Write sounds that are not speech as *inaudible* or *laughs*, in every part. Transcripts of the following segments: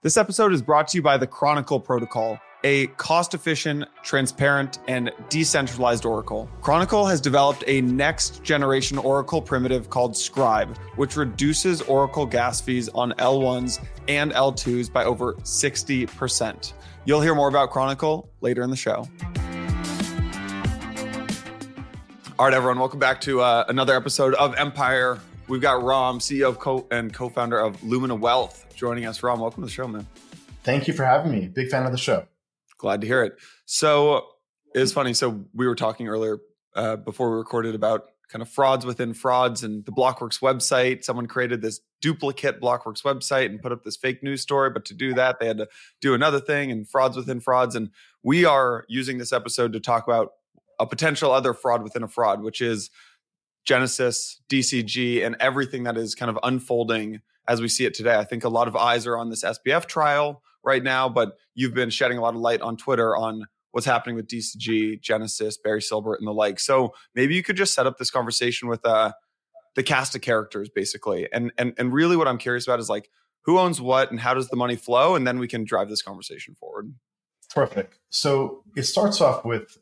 This episode is brought to you by the Chronicle Protocol, a cost efficient, transparent, and decentralized Oracle. Chronicle has developed a next generation Oracle primitive called Scribe, which reduces Oracle gas fees on L1s and L2s by over 60%. You'll hear more about Chronicle later in the show. All right, everyone, welcome back to uh, another episode of Empire. We've got Ram, CEO of co- and co founder of Lumina Wealth, joining us. Ram, welcome to the show, man. Thank you for having me. Big fan of the show. Glad to hear it. So it's funny. So we were talking earlier uh, before we recorded about kind of frauds within frauds and the Blockworks website. Someone created this duplicate Blockworks website and put up this fake news story. But to do that, they had to do another thing and frauds within frauds. And we are using this episode to talk about a potential other fraud within a fraud, which is Genesis, DCG, and everything that is kind of unfolding as we see it today. I think a lot of eyes are on this SBF trial right now, but you've been shedding a lot of light on Twitter on what's happening with DCG, Genesis, Barry Silbert, and the like. So maybe you could just set up this conversation with uh, the cast of characters, basically. And and and really, what I'm curious about is like who owns what and how does the money flow, and then we can drive this conversation forward. Perfect. So it starts off with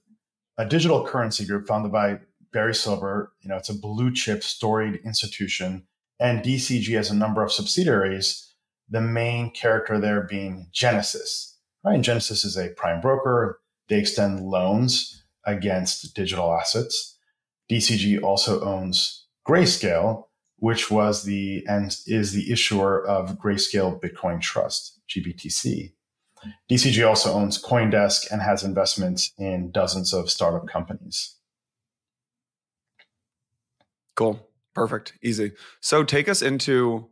a digital currency group founded by Barry Silbert. You know, it's a blue chip storied institution, and DCG has a number of subsidiaries. The main character there being Genesis. Right, and Genesis is a prime broker. They extend loans against digital assets. DCG also owns Grayscale, which was the and is the issuer of Grayscale Bitcoin Trust, GBTC. DCG also owns Coindesk and has investments in dozens of startup companies. Cool. Perfect. Easy. So take us into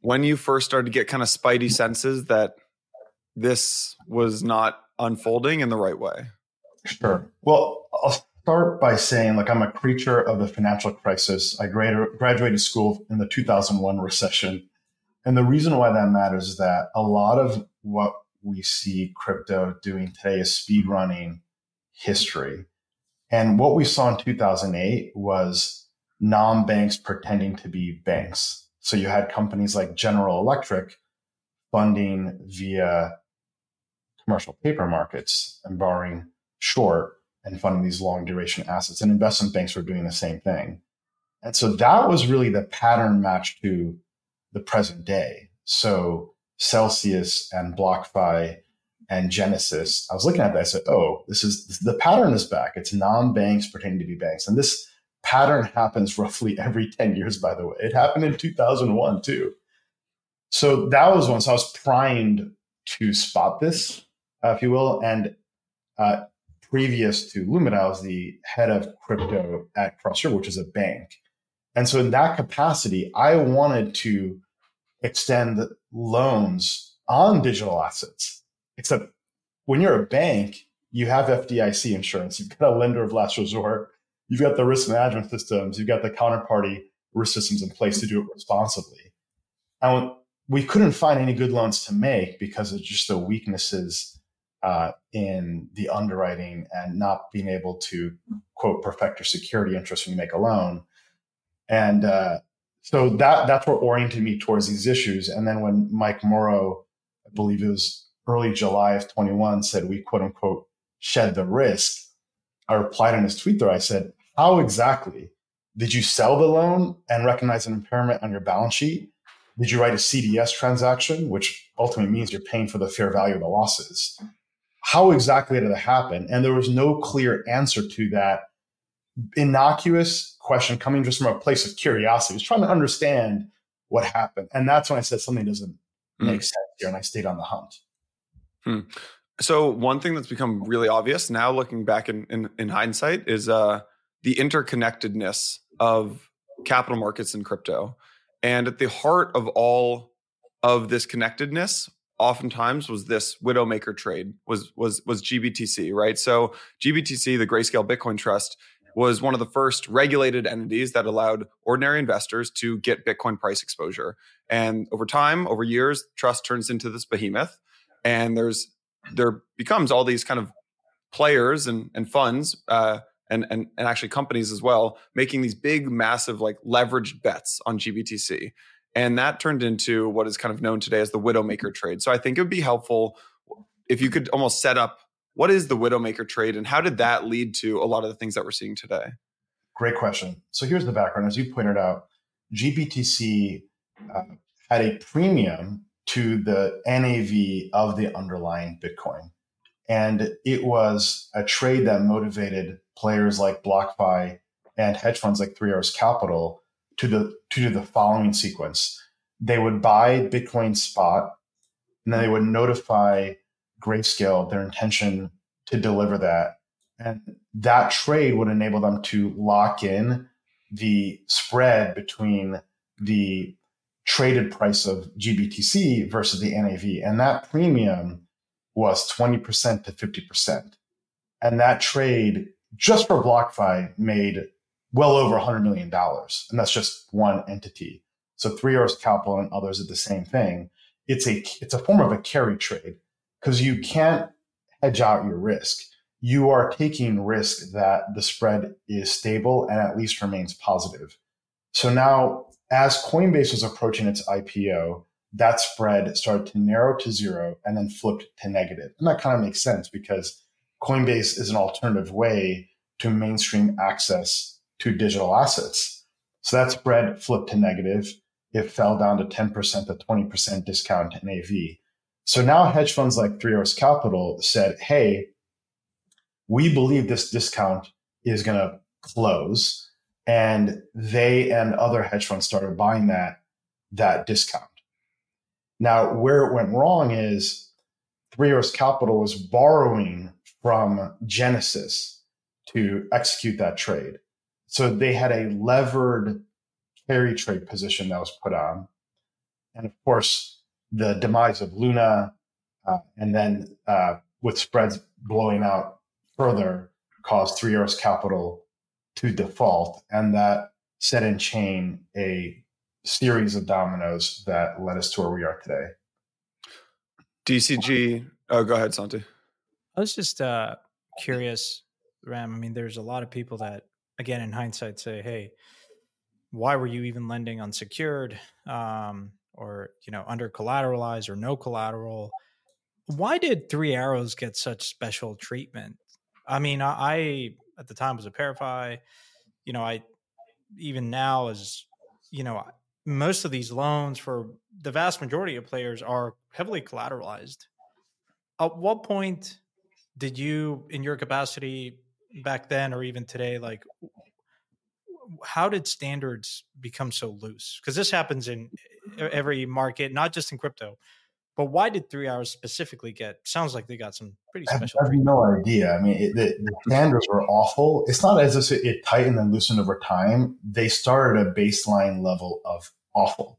when you first started to get kind of spidey senses that this was not unfolding in the right way. Sure. Well, I'll start by saying, like, I'm a creature of the financial crisis. I graduated school in the 2001 recession. And the reason why that matters is that a lot of what we see crypto doing today is speed running history. And what we saw in 2008 was non banks pretending to be banks. So you had companies like General Electric funding via commercial paper markets and borrowing short and funding these long duration assets. And investment banks were doing the same thing. And so that was really the pattern match to the present day. So Celsius and BlockFi and Genesis, I was looking at that. I said, oh, this is the pattern is back. It's non banks pretending to be banks. And this pattern happens roughly every 10 years, by the way. It happened in 2001 too. So that was once I was primed to spot this, uh, if you will. And uh, previous to Lumina, I was the head of crypto at CrossRiver, which is a bank. And so in that capacity, I wanted to extend loans on digital assets. Except when you're a bank, you have FDIC insurance, you've got a lender of last resort, you've got the risk management systems, you've got the counterparty risk systems in place to do it responsibly. And we couldn't find any good loans to make because of just the weaknesses uh, in the underwriting and not being able to quote perfect your security interest when you make a loan. And uh, so that that's what oriented me towards these issues. And then when Mike Moro, I believe it was early July of 21, said we quote unquote shed the risk, I replied on his tweet there. I said, How exactly did you sell the loan and recognize an impairment on your balance sheet? Did you write a CDS transaction, which ultimately means you're paying for the fair value of the losses? How exactly did it happen? And there was no clear answer to that innocuous question coming just from a place of curiosity. I was trying to understand what happened. And that's when I said something doesn't mm. make sense here. And I stayed on the hunt. Hmm. So one thing that's become really obvious now looking back in, in, in hindsight is uh, the interconnectedness of capital markets and crypto. And at the heart of all of this connectedness oftentimes was this widowmaker trade was was was GBTC, right? So GBTC, the Grayscale Bitcoin Trust, was one of the first regulated entities that allowed ordinary investors to get Bitcoin price exposure. And over time, over years, trust turns into this behemoth, and there's there becomes all these kind of players and, and funds uh, and, and and actually companies as well making these big, massive, like leveraged bets on GBTC. And that turned into what is kind of known today as the Widowmaker trade. So I think it would be helpful if you could almost set up what is the Widowmaker trade and how did that lead to a lot of the things that we're seeing today? Great question. So here's the background. As you pointed out, GBTC uh, had a premium to the NAV of the underlying Bitcoin. And it was a trade that motivated players like BlockFi and hedge funds like Three Arrows Capital to the to do the following sequence. They would buy Bitcoin spot, and then they would notify Grayscale their intention to deliver that. And that trade would enable them to lock in the spread between the traded price of GBTC versus the NAV. And that premium was 20% to 50%. And that trade just for BlockFi made well over $100 million. And that's just one entity. So Three Arrows Capital and others did the same thing. It's a, it's a form of a carry trade because you can't hedge out your risk. You are taking risk that the spread is stable and at least remains positive. So now, as Coinbase was approaching its IPO, that spread started to narrow to zero and then flipped to negative. And that kind of makes sense because Coinbase is an alternative way to mainstream access to digital assets. So that spread flipped to negative. It fell down to 10% to 20% discount in AV. So now hedge funds like Three Arrows Capital said, hey, we believe this discount is going to close. And they and other hedge funds started buying that, that discount. Now, where it went wrong is Three Arrows Capital was borrowing from Genesis to execute that trade. So they had a levered carry trade position that was put on. And of course, the demise of Luna, uh, and then uh, with spreads blowing out further, caused Three Arrows Capital to default. And that set in chain a series of dominoes that led us to where we are today. DCG. Oh, go ahead, Santi. I was just uh, curious, Ram. I mean, there's a lot of people that, again, in hindsight, say, "Hey, why were you even lending unsecured, um, or you know, under collateralized or no collateral?" Why did Three Arrows get such special treatment? I mean, I, I at the time was a Parify. You know, I even now as you know most of these loans for the vast majority of players are heavily collateralized. At what point did you, in your capacity back then or even today, like how did standards become so loose? Because this happens in every market, not just in crypto. But why did Three Arrows specifically get? Sounds like they got some pretty special. I have no idea. I mean, it, the, the, *laughs* standards were awful. It's not as if it tightened and loosened over time. They started a baseline level of awful.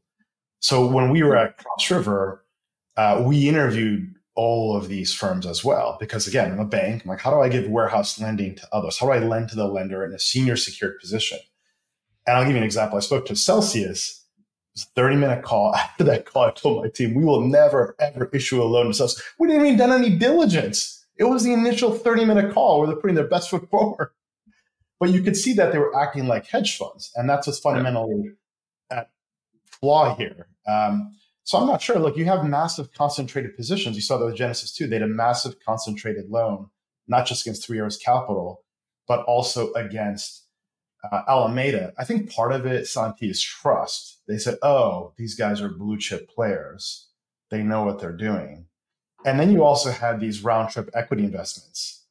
So when we were at Cross River, uh, we interviewed all of these firms as well because again, I'm a bank. I'm like, how do I give warehouse lending to others? How do I lend to the lender in a senior secured position? And I'll give you an example. I spoke to Celsius was a 30 minute call. *laughs* After that call, I told my team, we will never, ever issue a loan to us. We didn't even done any diligence. It was the initial 30 minute call where they're putting their best foot forward. But you could see that they were acting like hedge funds. And that's what's fundamentally at flaw here. Um, so I'm not sure. Look, you have massive concentrated positions. You saw that with Genesis too. They had a massive concentrated loan, not just against Three Arrows Capital, but also against uh, Alameda, I think part of it, Santi, is trust. They said, oh, these guys are blue chip players. They know what they're doing. And then you also had these round trip equity investments,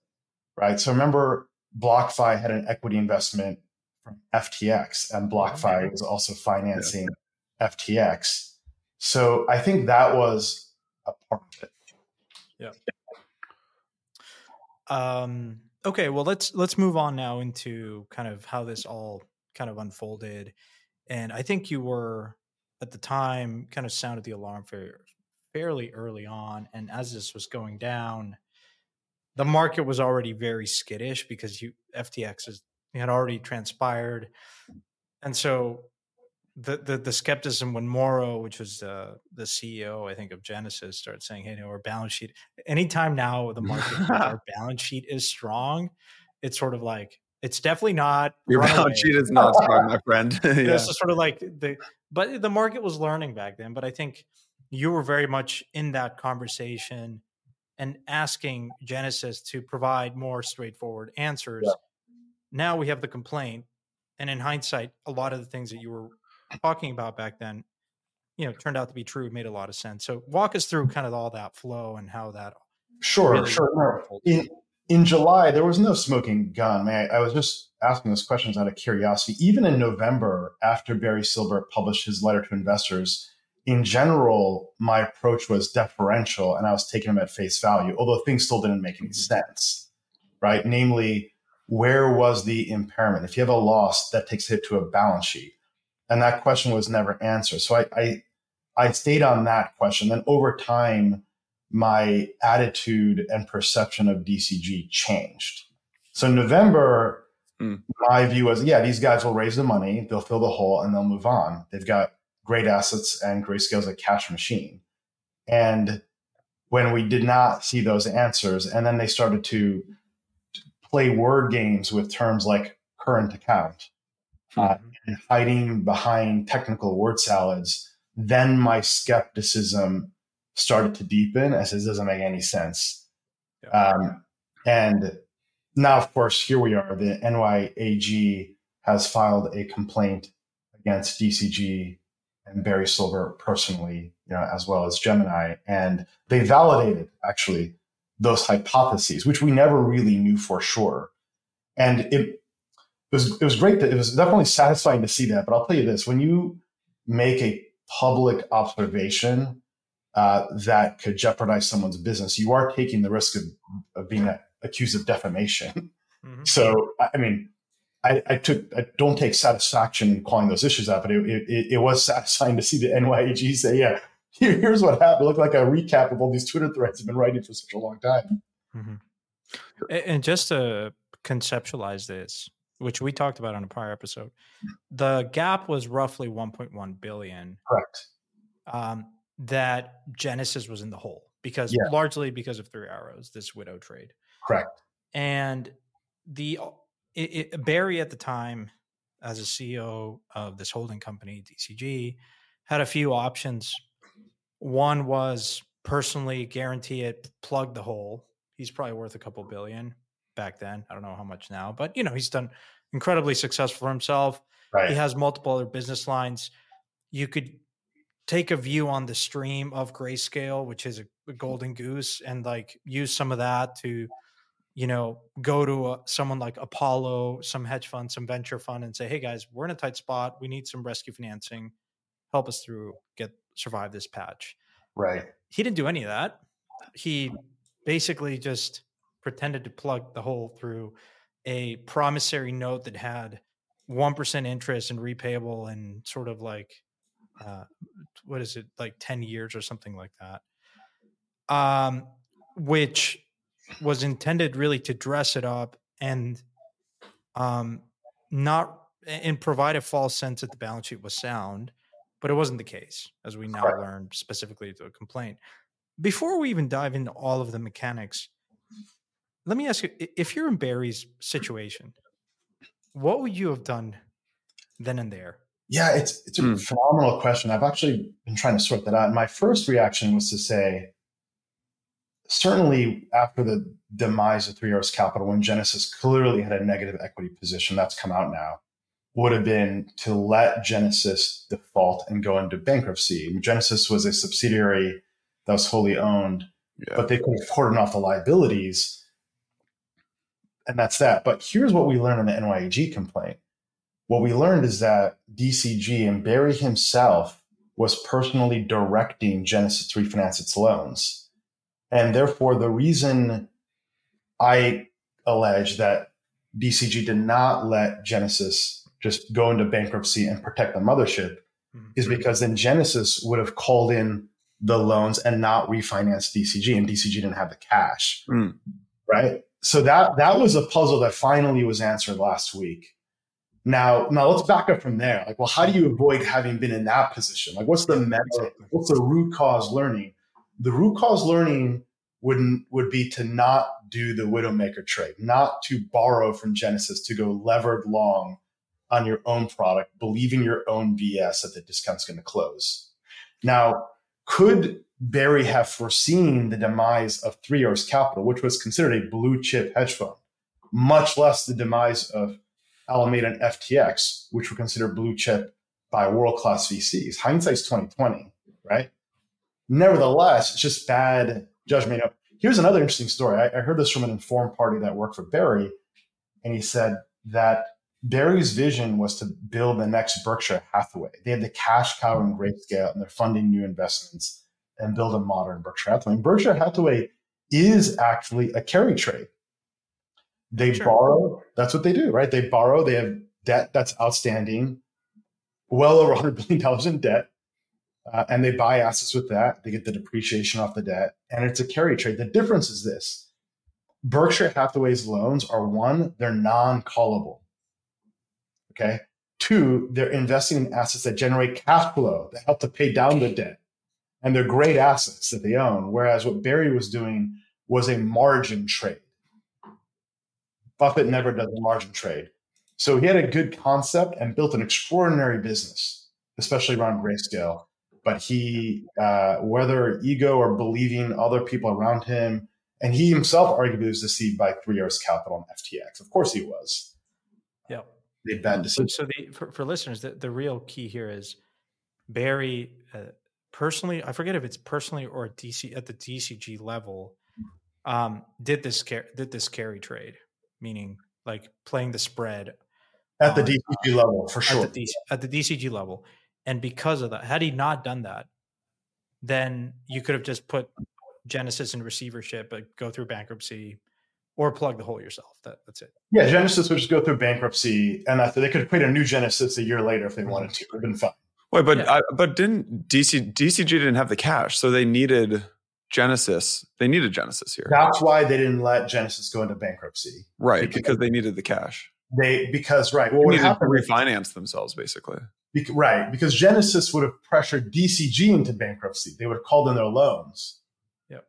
right? So remember, BlockFi had an equity investment from FTX, and BlockFi was also financing yeah. FTX. So I think that was a part of it. Yeah. Um, okay well let's let's move on now into kind of how this all kind of unfolded and i think you were at the time kind of sounded the alarm for fairly early on and as this was going down the market was already very skittish because you ftx is, had already transpired and so the, the the skepticism when Moro, which was uh, the CEO, I think of Genesis, started saying, "Hey, you know, our balance sheet." Anytime now the *laughs* market our balance sheet is strong, it's sort of like it's definitely not your balance sheet is not strong, my friend. *laughs* *laughs* yeah. It's sort of like the but the market was learning back then. But I think you were very much in that conversation and asking Genesis to provide more straightforward answers. Yeah. Now we have the complaint, and in hindsight, a lot of the things that you were talking about back then, you know, turned out to be true. Made a lot of sense. So walk us through kind of all that flow and how that. Sure, really sure. In, in July, there was no smoking gun. I, I was just asking those questions out of curiosity. Even in November, after Barry Silbert published his letter to investors, in general, my approach was deferential and I was taking them at face value, although things still didn't make any mm-hmm. sense, right? Namely, where was the impairment? If you have a loss, that takes a hit to a balance sheet. And that question was never answered. So I, I, I stayed on that question. Then over time, my attitude and perception of DCG changed. So November, mm. my view was, yeah, these guys will raise the money, they'll fill the hole, and they'll move on. They've got great assets and Grayscale is a cash machine. And when we did not see those answers, and then they started to play word games with terms like current account uh, mm-hmm. And hiding behind technical word salads, then my skepticism started to deepen as it doesn't make any sense. Yeah. Um, and now, of course, here we are. The NYAG has filed a complaint against DCG and Barry Silbert personally, you know, as well as Gemini, and they validated actually those hypotheses, which we never really knew for sure. And it was it was great that it was definitely satisfying to see that. But I'll tell you this: when you make a public observation uh, that could jeopardize someone's business, you are taking the risk of, of being accused of defamation. Mm-hmm. So, I mean, I, I, took I don't take satisfaction in calling those issues out, but it, it, it was *laughs* satisfying to see the NYAG say, "Yeah, here, here's what happened." It looked like a recap of all these Twitter threads have been writing for such a long time. Mm-hmm. And just to conceptualize this, which we talked about on a prior episode, the gap was roughly 1.1 billion. Correct. Um, that Genesis was in the hole because yeah. largely because of Three Arrows, this widow trade. Correct. And the it, it, Barry at the time, as a CEO of this holding company, DCG, had a few options. One was personally guarantee it, plug the hole. He's probably worth a couple billion back then. I don't know how much now, but you know, he's done incredibly successful for himself. Right. He has multiple other business lines. You could take a view on the stream of grayscale, which is a, a mm-hmm. golden goose, and like use some of that to you know, go to a, someone like Apollo, some hedge fund, some venture fund, and say, "Hey guys, we're in a tight spot. We need some rescue financing. Help us through, get survive this patch." Right. He didn't do any of that. He basically just pretended to plug the hole through a promissory note that had one percent interest and repayable and sort of like uh, what is it like 10 years or something like that um, which was intended really to dress it up and um not and provide a false sense that the balance sheet was sound but it wasn't the case as we now learned specifically to a complaint. Before we even dive into all of the mechanics let me ask you if you're in barry's situation what would you have done then and there yeah it's it's a mm. phenomenal question i've actually been trying to sort that out and my first reaction was to say certainly after the demise of Three Arrows Capital, when Genesis clearly had a negative equity position, that's come out now, would have been to let Genesis default and go into bankruptcy. Genesis was a subsidiary that was wholly owned, yeah. but they could have cordoned off the liabilities. And that's that. But here's what we learned in the NYAG complaint. What we learned is that DCG and Barry himself was personally directing Genesis to refinance its loans and therefore, the reason I allege that DCG did not let Genesis just go into bankruptcy and protect the mothership mm-hmm. is because then Genesis would have called in the loans and not refinanced DCG, and DCG didn't have the cash. Mm. Right. So that that was a puzzle that finally was answered last week. Now, now let's back up from there. Like, well, how do you avoid having been in that position? Like, what's the meta, what's the root cause learning? the root cause learning would would be to not do the widowmaker trade, not to borrow from Genesis to go levered long on your own product, believing your own BS that the discount's going to close. Now, could Barry have foreseen the demise of Three Arrows Capital, which was considered a blue chip hedge fund, much less the demise of Alameda and FTX, which were considered blue chip by world class VCs? Hindsight's 2020, right? Nevertheless, it's just bad judgment. Here's another interesting story. I, I heard this from an informed party that worked for Barry, and he said that Barry's vision was to build the next Berkshire Hathaway. They had the cash cow and grayscale, and they're funding new investments and build a modern Berkshire Hathaway. And Berkshire Hathaway is actually a carry trade. They sure. borrow, that's what they do, right? They borrow, they have debt that's outstanding, well over $100 billion in debt. Uh, and they buy assets with that. They get the depreciation off the debt, and it's a carry trade. The difference is this Berkshire Hathaway's loans are one, they're non callable. Okay. Two, they're investing in assets that generate cash flow that help to pay down the debt. And they're great assets that they own. Whereas what Barry was doing was a margin trade. Buffett never does a margin trade. So he had a good concept and built an extraordinary business, especially around grayscale. But he, uh, whether ego or believing other people around him, and he himself arguably was deceived by Three Arrows Capital and FTX. Of course he was. Yep they bad So, so the for, for listeners, the, the real key here is Barry uh, personally. I forget if it's personally or at DC at the DCG level. Um, did this car- did this carry trade, meaning like playing the spread at the DCG level for sure. At the, DC, at the DCG level, and because of that, had he not done that, then you could have just put Genesis in receivership, but go through bankruptcy, or plug the hole yourself. That, that's it. Yeah, Genesis would just go through bankruptcy, and they could create a new Genesis a year later if they wanted to. It'd been fine. Wait, but yeah. but didn't DC DCG didn't have the cash, so they needed Genesis. They needed Genesis here. That's why they didn't let Genesis go into bankruptcy. Right, because, because they needed the cash. They because right. Well, What would happen? Refinance themselves, basically. right, because Genesis would have pressured DCG into bankruptcy. They would have called in their loans. Yep.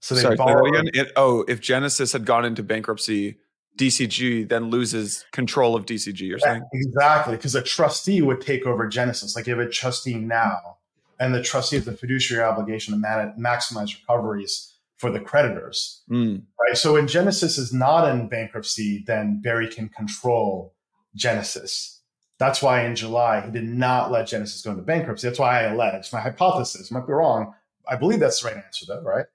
So they Sorry, borrow again. It, oh, if Genesis had gone into bankruptcy, DCG then loses control of DCG. You're saying exactly because a trustee would take over Genesis. Like you have a trustee now, and the trustee has the fiduciary obligation to man- maximize recoveries for the creditors. Mm. Right. So when Genesis is not in bankruptcy, then Barry can control Genesis. That's why in July he did not let Genesis go into bankruptcy. That's why I allege my hypothesis. Might be wrong. I believe that's the right answer, though. Right.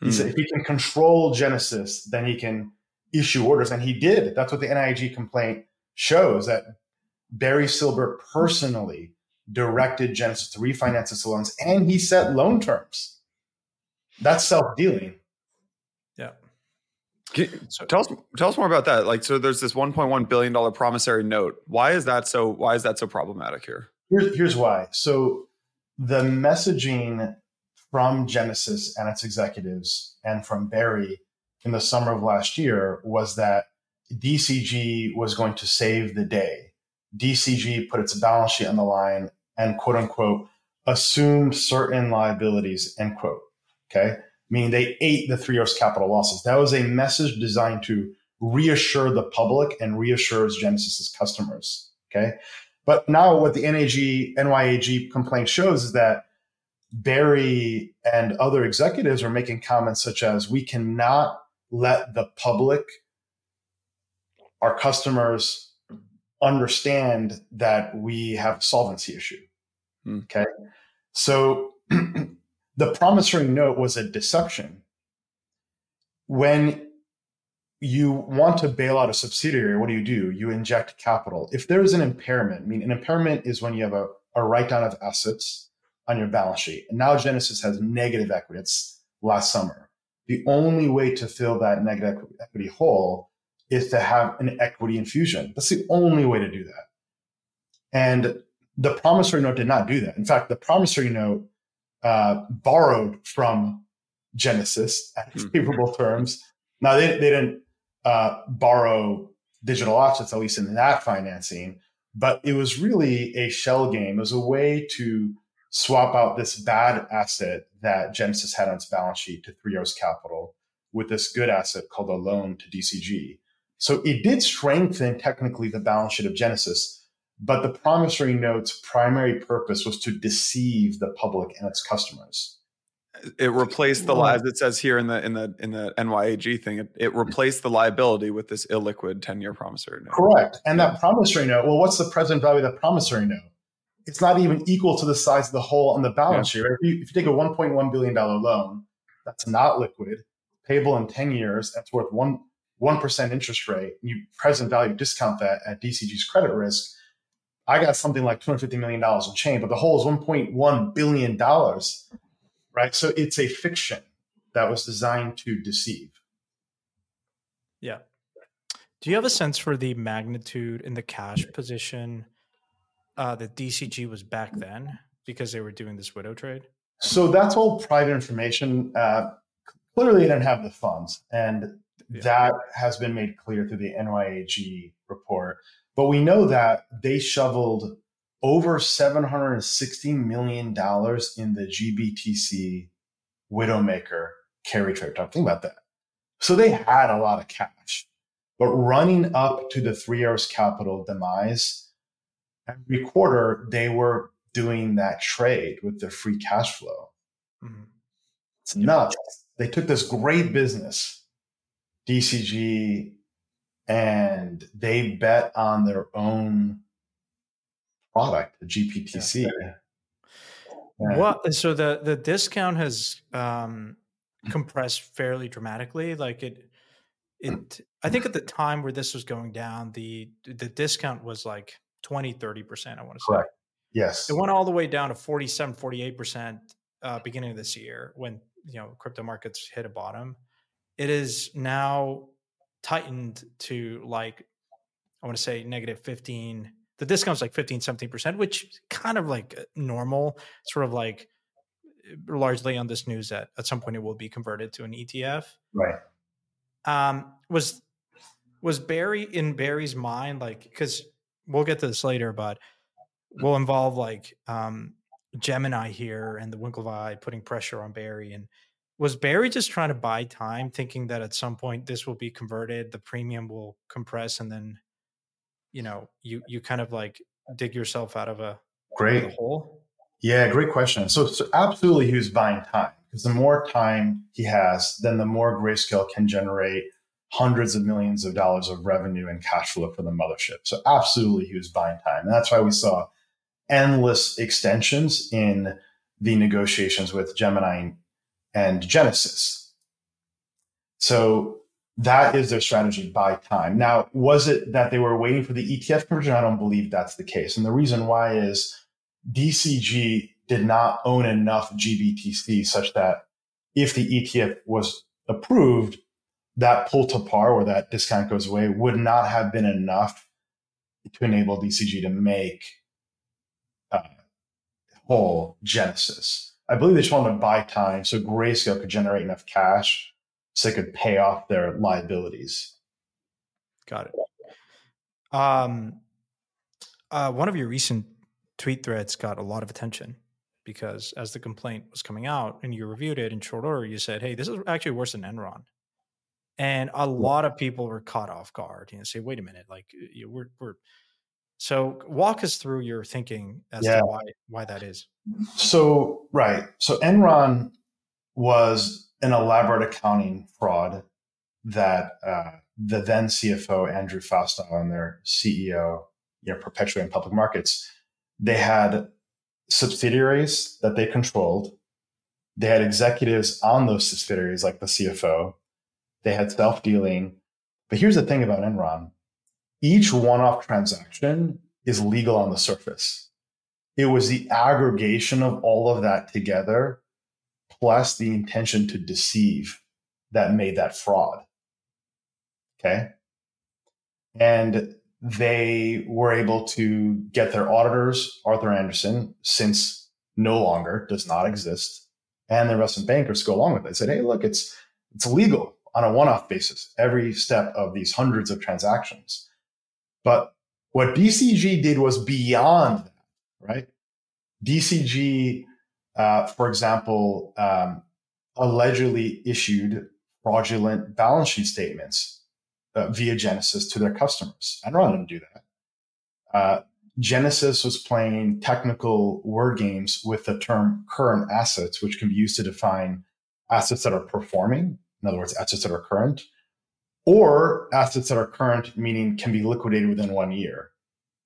He said hmm. if he can control Genesis, then he can issue orders. And he did. That's what the NIG complaint shows that Barry Silbert personally directed Genesis to refinance its loans and he set loan terms. That's self dealing. Yeah. so, tell us tell us more about that. Like, so there's this 1.1 billion dollar promissory note. Why is that so? Why is that so problematic here? Here's, here's why. So the messaging from Genesis and its executives and from Barry in the summer of last year was that DCG was going to save the day. DCG put its balance sheet on the line and quote unquote assumed certain liabilities, end quote. Okay. Meaning they ate the Three Arrows capital losses. That was a message designed to reassure the public and reassure Genesis's customers. Okay. But now what the NAG, NYAG complaint shows is that Barry and other executives are making comments such as we cannot let the public, our customers, understand that we have a solvency issue. Hmm. Okay. So *clears throat* the promissory note was a deception. When you want to bail out a subsidiary, what do you do? You inject capital. If there is an impairment, I mean, an impairment is when you have a, a write down of assets on your balance sheet. And now Genesis has negative equity. It's last summer. The only way to fill that negative equity hole is to have an equity infusion. That's the only way to do that. And the promissory note did not do that. In fact, the promissory note uh, borrowed from Genesis at hmm. favorable terms. Now they, they didn't uh, borrow digital assets, at least in that financing, but it was really a shell game. It was a way to swap out this bad asset that Genesis had on its balance sheet to Three Arrows Capital with this good asset called a loan to DCG. So it did strengthen technically the balance sheet of Genesis, but the promissory note's primary purpose was to deceive the public and its customers. It replaced the as it says here in the in the in the NYAG thing. It, it replaced the liability with this illiquid ten year promissory note. Correct. And that promissory note. Well, what's the present value of that promissory note? It's not even equal to the size of the hole on the balance yeah. sheet. Right? If, you, if you take a one point one billion dollar loan, that's not liquid, payable in ten years, that's worth one one percent interest rate. And you present value discount that at DCG's credit risk. I got something like two hundred fifty million dollars in chain, but the hole is one point one billion dollars right? So it's a fiction that was designed to deceive. Yeah. Do you have a sense for the magnitude in the cash position uh, that DCG was back then because they were doing this widow trade? So that's all private information. Uh, clearly, they didn't have the funds, and yeah. that has been made clear through the NYAG report. But we know that they shoveled over $760 million in the GBTC Widowmaker carry trade. Think about that. So they had a lot of cash, but running up to the Three Arrows Capital demise, every quarter they were doing that trade with their free cash flow. Mm-hmm. It's nuts. They took this great business, DCG, and they bet on their own product, the GBTC. Yeah. What? So the the discount has um, compressed fairly dramatically. Like it, it. I think at the time where this was going down, the the discount was like 20, 30 percent. I want to say. Correct. Yes. It went all the way down to 47, 48 percent uh, beginning of this year when you know crypto markets hit a bottom. It is now tightened to like I want to say negative 15 the discount's like 15 17% which kind of like uh, normal sort of like uh, largely on this news that at some point it will be converted to an etf right um was was barry in barry's mind like because we'll get to this later but will involve like um gemini here and the winklevi putting pressure on barry and was barry just trying to buy time thinking that at some point this will be converted the premium will compress and then you know you you kind of like dig yourself out of a great hole? Yeah, great question. So, so absolutely, he was buying time because the more time he has, then the more Grayscale can generate hundreds of millions of dollars of revenue and cash flow for the mothership. So, absolutely, he was buying time, and that's why we saw endless extensions in the negotiations with Gemini and Genesis. So that is their strategy by time. Now, was it that they were waiting for the ETF conversion? I don't believe that's the case. And the reason why is DCG did not own enough GBTC such that if the ETF was approved, that pull to par where that discount goes away would not have been enough to enable DCG to make uh, whole Genesis. I believe they just wanted to buy time so Grayscale could generate enough cash so they could pay off their liabilities. Got it. Um, uh, one of your recent tweet threads got a lot of attention because as the complaint was coming out and you reviewed it in short order, you said, "Hey, this is actually worse than Enron," and a lot of people were caught off guard. and say, "Wait a minute, like we're we're." So walk us through your thinking as yeah. to why why that is. So right, so Enron was an elaborate accounting fraud that uh, the then CFO Andrew Fastow and their CEO, you know, perpetuating public markets, they had subsidiaries that they controlled. They had executives on those subsidiaries, like the CFO. They had self dealing. But here's the thing about Enron each one off transaction is legal on the surface. It was the aggregation of all of that together plus the intention to deceive that made that fraud. Okay. And they were able to get their auditors, Arthur Andersen, since no longer does not exist, and the investment bankers go along with it. They said, hey, look, it's it's legal on a one-off basis, every step of these hundreds of transactions. But what DCG did was beyond that, right? DCG uh, for example, um, allegedly issued fraudulent balance sheet statements uh, via Genesis to their customers. Enron didn't do that. Uh, Genesis was playing technical word games with the term current assets, which can be used to define assets that are performing, in other words, assets that are current, or assets that are current, meaning can be liquidated within one year.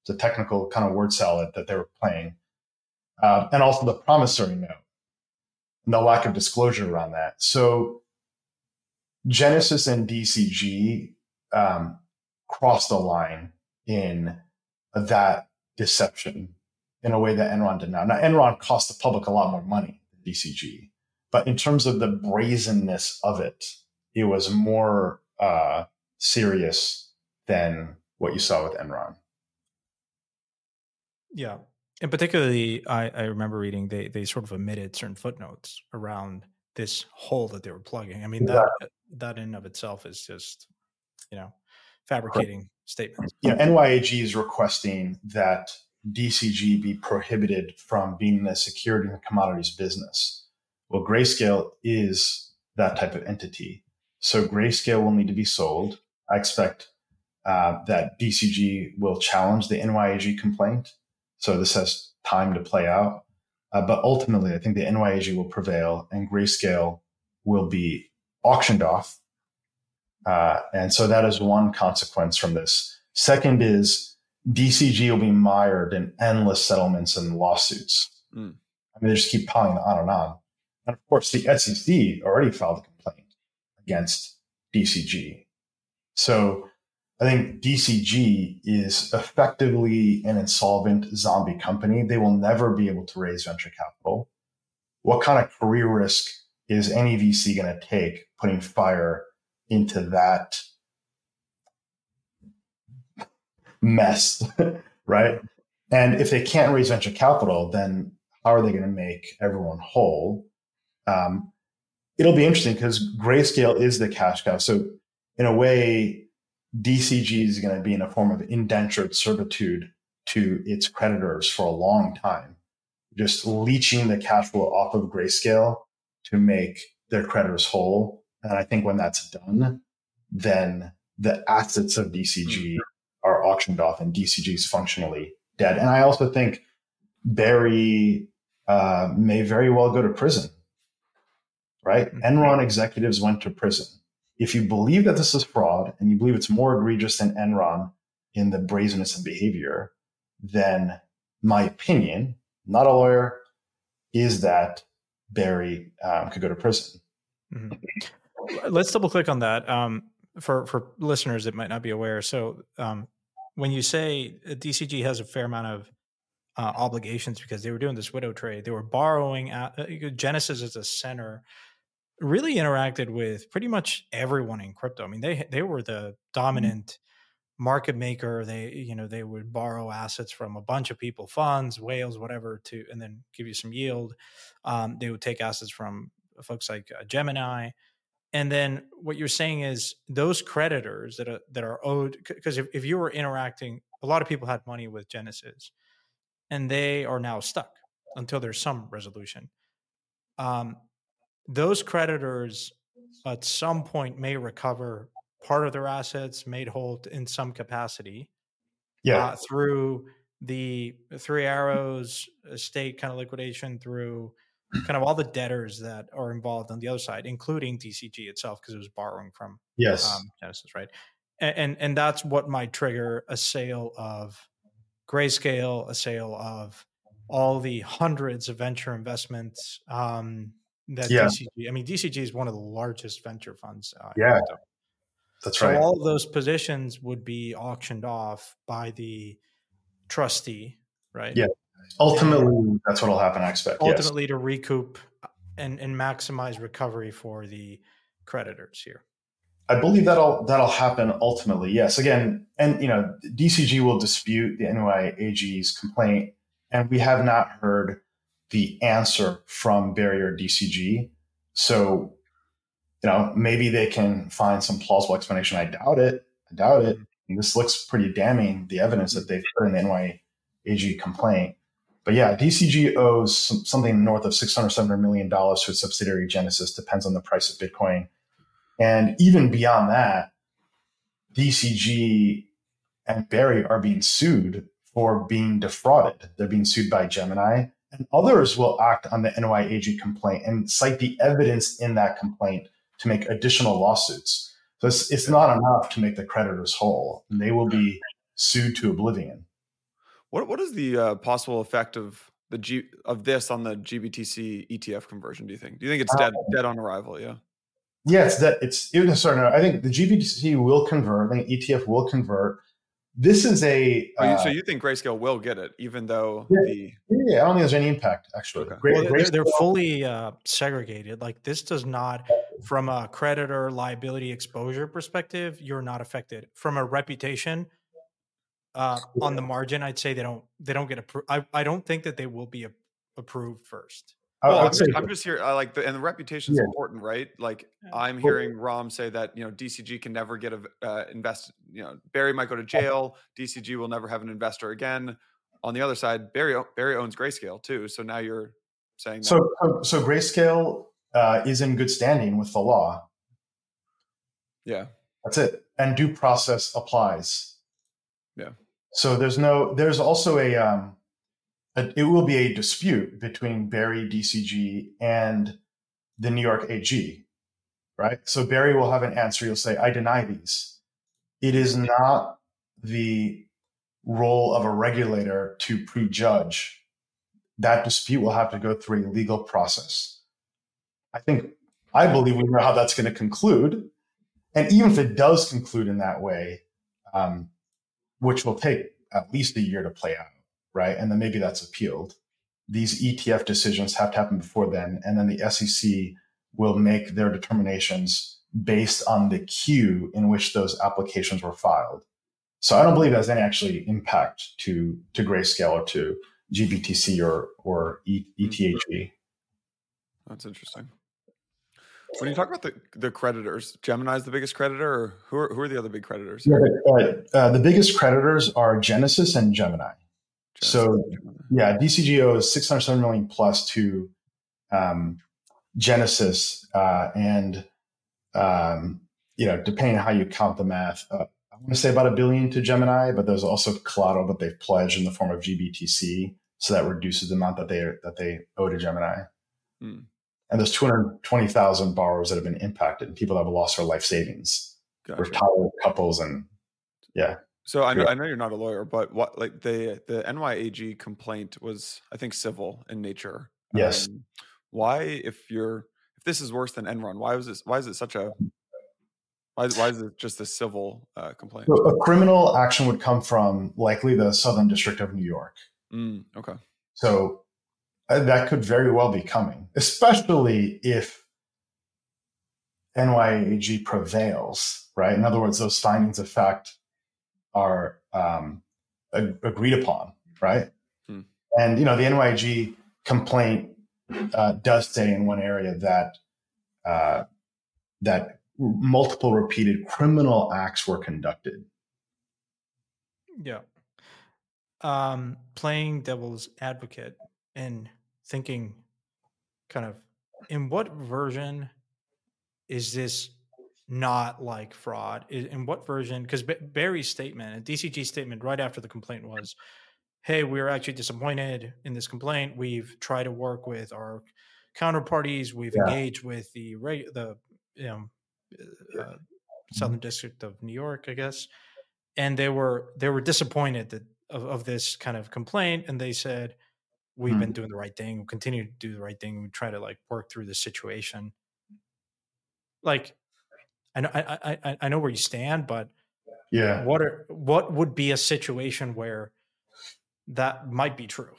It's a technical kind of word salad that they were playing. Uh, and also the promissory note and the lack of disclosure around that. So Genesis and DCG um, crossed the line in that deception in a way that Enron did not. Now, Enron cost the public a lot more money than DCG, but in terms of the brazenness of it, it was more uh, serious than what you saw with Enron. Yeah. And particularly, I, I remember reading they, they sort of omitted certain footnotes around this hole that they were plugging. I mean, that that in of itself is just, you know, fabricating statements. Yeah. NYAG is requesting that DCG be prohibited from being in the security and commodities business. Well, Grayscale is that type of entity. So Grayscale will need to be sold. I expect uh, that DCG will challenge the NYAG complaint. So this has time to play out. Uh, but ultimately, I think the NYAG will prevail and Grayscale will be auctioned off uh, and so that is one consequence from this. Second is DCG will be mired in endless settlements and lawsuits. Mm. I mean, they just keep piling on and on. And of course, the SEC already filed a complaint against DCG. So I think DCG is effectively an insolvent zombie company. They will never be able to raise venture capital. What kind of career risk is any VC going to take putting fire into that mess, *laughs* right? And if they can't raise venture capital, then how are they going to make everyone whole? Um, it'll be interesting because Grayscale is the cash cow. So in a way, DCG is going to be in a form of indentured servitude to its creditors for a long time, just leeching the cash flow off of Grayscale to make their creditors whole and I think when that's done, then the assets of DCG mm-hmm. are auctioned off and DCG is functionally dead. And I also think Barry uh, may very well go to prison, right? Mm-hmm. Enron executives went to prison. If you believe that this is fraud and you believe it's more egregious than Enron in the brazenness of behavior, then my opinion, not a lawyer, is that Barry um, could go to prison. Mm-hmm let's double click on that um, for for listeners that might not be aware. So um, when you say DCG has a fair amount of uh, obligations because they were doing this widow trade, they were borrowing. At, uh, Genesis as a center really interacted with pretty much everyone in crypto. I mean, they they were the mm-hmm. dominant market maker. They you know they would borrow assets from a bunch of people, funds, whales, whatever, to and then give you some yield. Um, they would take assets from folks like uh, Gemini and then what you're saying is those creditors that are that are owed because if, if you were interacting a lot of people had money with genesis and they are now stuck until there's some resolution um, those creditors at some point may recover part of their assets made whole in some capacity yeah uh, through the three arrows estate kind of liquidation through kind of all the debtors that are involved on the other side, including DCG itself, because it was borrowing from yes um, Genesis, right? And, and, and that's what might trigger a sale of Grayscale, a sale of all the hundreds of venture investments um, that yeah. DCG. I mean, DCG is one of the largest venture funds. Uh, yeah, that's so right. all of those positions would be auctioned off by the trustee, right? Yeah, Ultimately, that's what'll happen. I expect. Ultimately, yes. to recoup and and maximize recovery for the creditors here. I believe that'll that'll happen ultimately. Yes. Again, and you know, DCG will dispute the NYAG's complaint, and we have not heard the answer from Barrier DCG. So, you know, maybe they can find some plausible explanation. I doubt it. I doubt it. And this looks pretty damning. The evidence that they've put in the NYAG complaint. But yeah, DCG owes some, something north of 600, 700 million dollars to its subsidiary Genesis, depends on the price of Bitcoin. And even beyond that, DCG and Barry are being sued for being defrauded. They're being sued by Gemini, and others will act on the NYAG complaint and cite the evidence in that complaint to make additional lawsuits. So it's, it's not enough to make the creditors whole, and they will be sued to oblivion. What what is the uh, possible effect of the G of this on the GBTC ETF conversion? Do you think? Do you think it's dead uh, dead on arrival? Yeah. Yeah, it's that it's even certain. I think the GBTC will convert. I think ETF will convert. This is a. Uh, so you think Grayscale will get it, even though yeah, the yeah, I don't think there's any impact actually. Okay. Well, they're, they're, fully uh, segregated. Like this does not, from a creditor liability exposure perspective, you're not affected. From a reputation, uh, on the margin, I'd say they don't they don't get approved. I, I don't think that they will be a- approved first. Well, I'm just, I'm just, here. I like the and the reputation is yeah. important, right? Like yeah. I'm hearing Ram say that you know DCG can never get a uh, invest. You know Barry might go to jail. DCG will never have an investor again. On the other side, Barry Barry owns Grayscale too. So now you're saying that. so so, so Grayscale uh, is in good standing with the law. Yeah, that's it, and due process applies. Yeah. So there's no. There's also a. Um, a, it will be a dispute between Barry DCG and the New York AG, right? So Barry will have an answer. He'll say, "I deny these." It is not the role of a regulator to prejudge. That dispute will have to go through a legal process. I think I believe we know how that's going to conclude, and even if it does conclude in that way, um, which will take at least a year to play out, right? And then maybe that's appealed. These ETF decisions have to happen before then. And then the SEC will make their determinations based on the queue in which those applications were filed. So I don't believe has any actually impact to, to Grayscale or to GBTC or, or ETHE. That's interesting. When you talk about the, the creditors, Gemini is the biggest creditor, or who are, who are the other big creditors? Yeah, uh, the biggest creditors are Genesis and Gemini. Genesis so, yeah, DCGO is 607 million plus to um, Genesis, uh, and um, you know, depending on how you count the math, uh, I want to say about a billion to Gemini, but there's also collateral that they've pledged in the form of GBTC, so that reduces the amount that they that they owe to Gemini. Hmm and there's 220,000 borrowers that have been impacted and people that have lost their life savings, gotcha. retired couples, and yeah. So I know, I know you're not a lawyer, but what like the the NYAG complaint was I think civil in nature. Yes. Um, why, if you're if this is worse than Enron, why was this? Why is it such a why, why is it just a civil uh, complaint? So a criminal action would come from likely the Southern District of New York. Mm, okay. So uh, that could very well be coming, especially if NYAG prevails, right? In other words, those findings of fact are um, ag- agreed upon, right? Hmm. And you know, the NYAG complaint uh, does say in one area that uh, that multiple repeated criminal acts were conducted. Yeah. Um, playing devil's advocate, and thinking kind of in what version is this not like fraud. In what version because barry's statement and dcg's statement right after the complaint was hey we're actually disappointed in this complaint. We've tried to work with our counterparties. We've yeah. engaged with the the you know uh, uh southern district of new york i guess. And they were they were disappointed that of, of this kind of complaint and they said we've mm-hmm. been doing the right thing. We continue to do the right thing. We try to like work through the situation. Like i know I, I i know where you stand but yeah. what are what would be a situation where that might be true?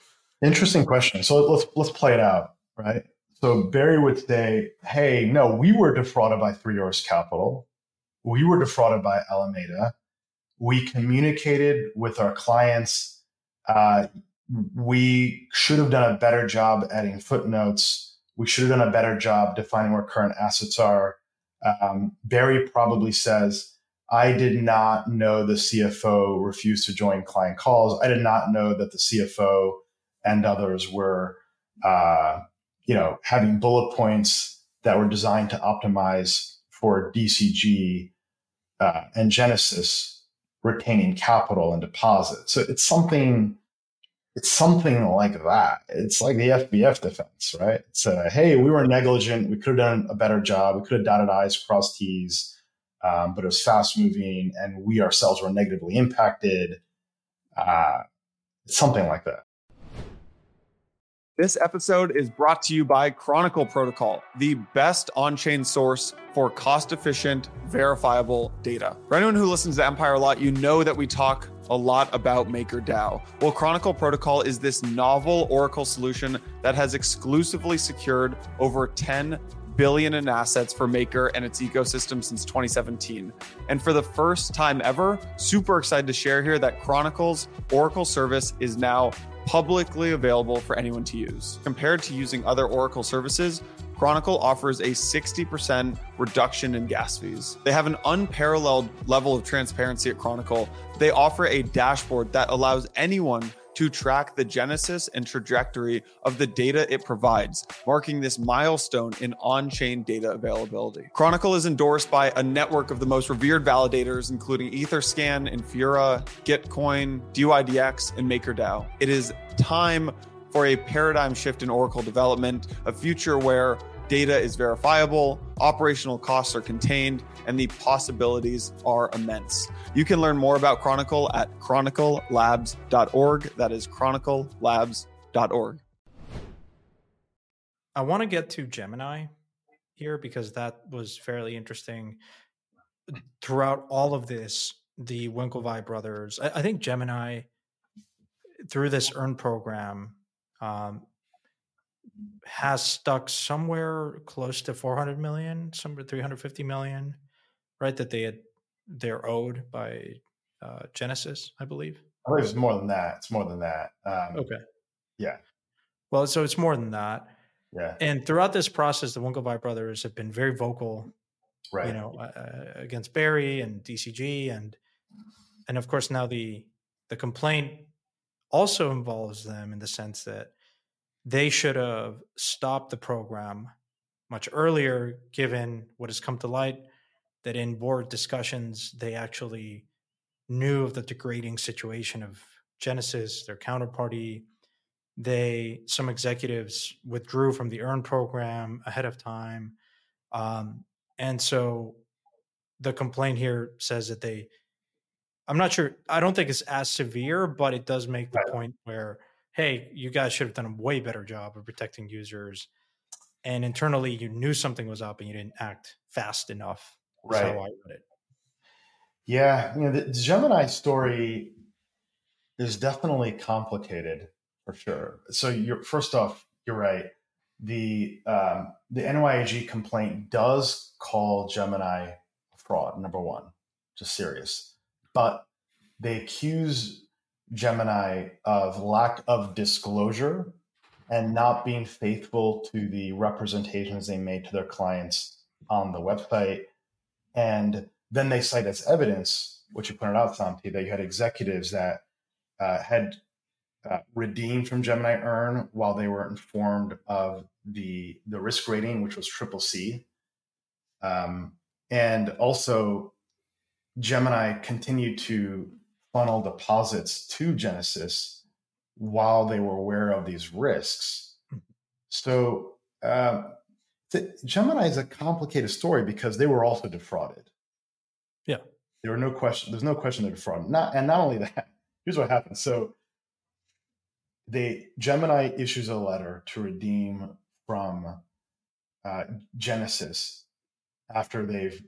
Interesting question. So let's let's play it out right? So barry would say hey no we were defrauded by three Arrows capital. We were defrauded by alameda. We communicated with our clients uh, we should have done a better job adding footnotes. We should have done a better job defining where current assets are. Um, Barry probably says, I did not know the CFO refused to join client calls. I did not know that the CFO and others were, uh, you know, having bullet points that were designed to optimize for DCG uh, and Genesis retaining capital and deposits. So it's something it's something like that. It's like the SBF defense, right? It's a, hey, we were negligent. We could have done a better job. We could have dotted I's, crossed T's, um, but it was fast moving and we ourselves were negatively impacted. Uh, it's something like that. This episode is brought to you by Chronicle Protocol, the best on chain source for cost efficient, verifiable data. For anyone who listens to Empire a lot, you know that we talk a lot about MakerDAO. Well, Chronicle Protocol is this novel Oracle solution that has exclusively secured over 10 billion in assets for Maker and its ecosystem since 2017. And for the first time ever, super excited to share here that Chronicle's Oracle service is now publicly available for anyone to use. Compared to using other Oracle services, Chronicle offers a 60% reduction in gas fees. They have an unparalleled level of transparency at Chronicle. They offer a dashboard that allows anyone to track the genesis and trajectory of the data it provides, marking this milestone in on chain data availability. Chronicle is endorsed by a network of the most revered validators, including Etherscan, Infura, Gitcoin, DYDX, and MakerDAO. It is time for a paradigm shift in Oracle development, a future where data is verifiable, operational costs are contained, and the possibilities are immense. You can learn more about Chronicle at chroniclelabs.org. That is chroniclelabs.org. I want to get to Gemini here because that was fairly interesting. Throughout all of this, the Winklevi brothers, I, think Gemini, through this earn program, um, has stuck somewhere close to 400 million, somewhere 350 million, right? That they had they're owed by uh, Genesis, I believe. I believe it's more than that. It's more than that. Um, okay. Yeah. Well, so it's more than that. Yeah. And throughout this process, the Winklevi brothers have been very vocal, right. you know, uh, uh against Barry and DCG, and and of course now the the complaint also involves them in the sense that they should have stopped the program much earlier, given what has come to light that in board discussions, they actually knew of the degrading situation of Genesis, their counterparty. They, some executives withdrew from the earn program ahead of time. Um, and so the complaint here says that they, I'm not sure, I don't think it's as severe, but it does make the point where hey, you guys should have done a way better job of protecting users. And internally, you knew something was up and you didn't act fast enough. Right. how I read it. Yeah. You know, the Gemini story is definitely complicated for sure. So you're first off, you're right. The um, the NYAG complaint does call Gemini fraud, number one, just serious. But they accuse Gemini of lack of disclosure and not being faithful to the representations they made to their clients on the website. And then they cite as evidence, which you pointed out, Santi, that you had executives that uh, had uh, redeemed from Gemini Earn while they were informed of the the risk rating, which was triple C. Um, and also, Gemini continued to funnel deposits to Genesis while they were aware of these risks. So um, the, Gemini is a complicated story because they were also defrauded. Yeah, there were no question. There's no question they're defrauded. Not and not only *laughs* that. Here's what happened. So they Gemini issues a letter to redeem from uh, Genesis after they've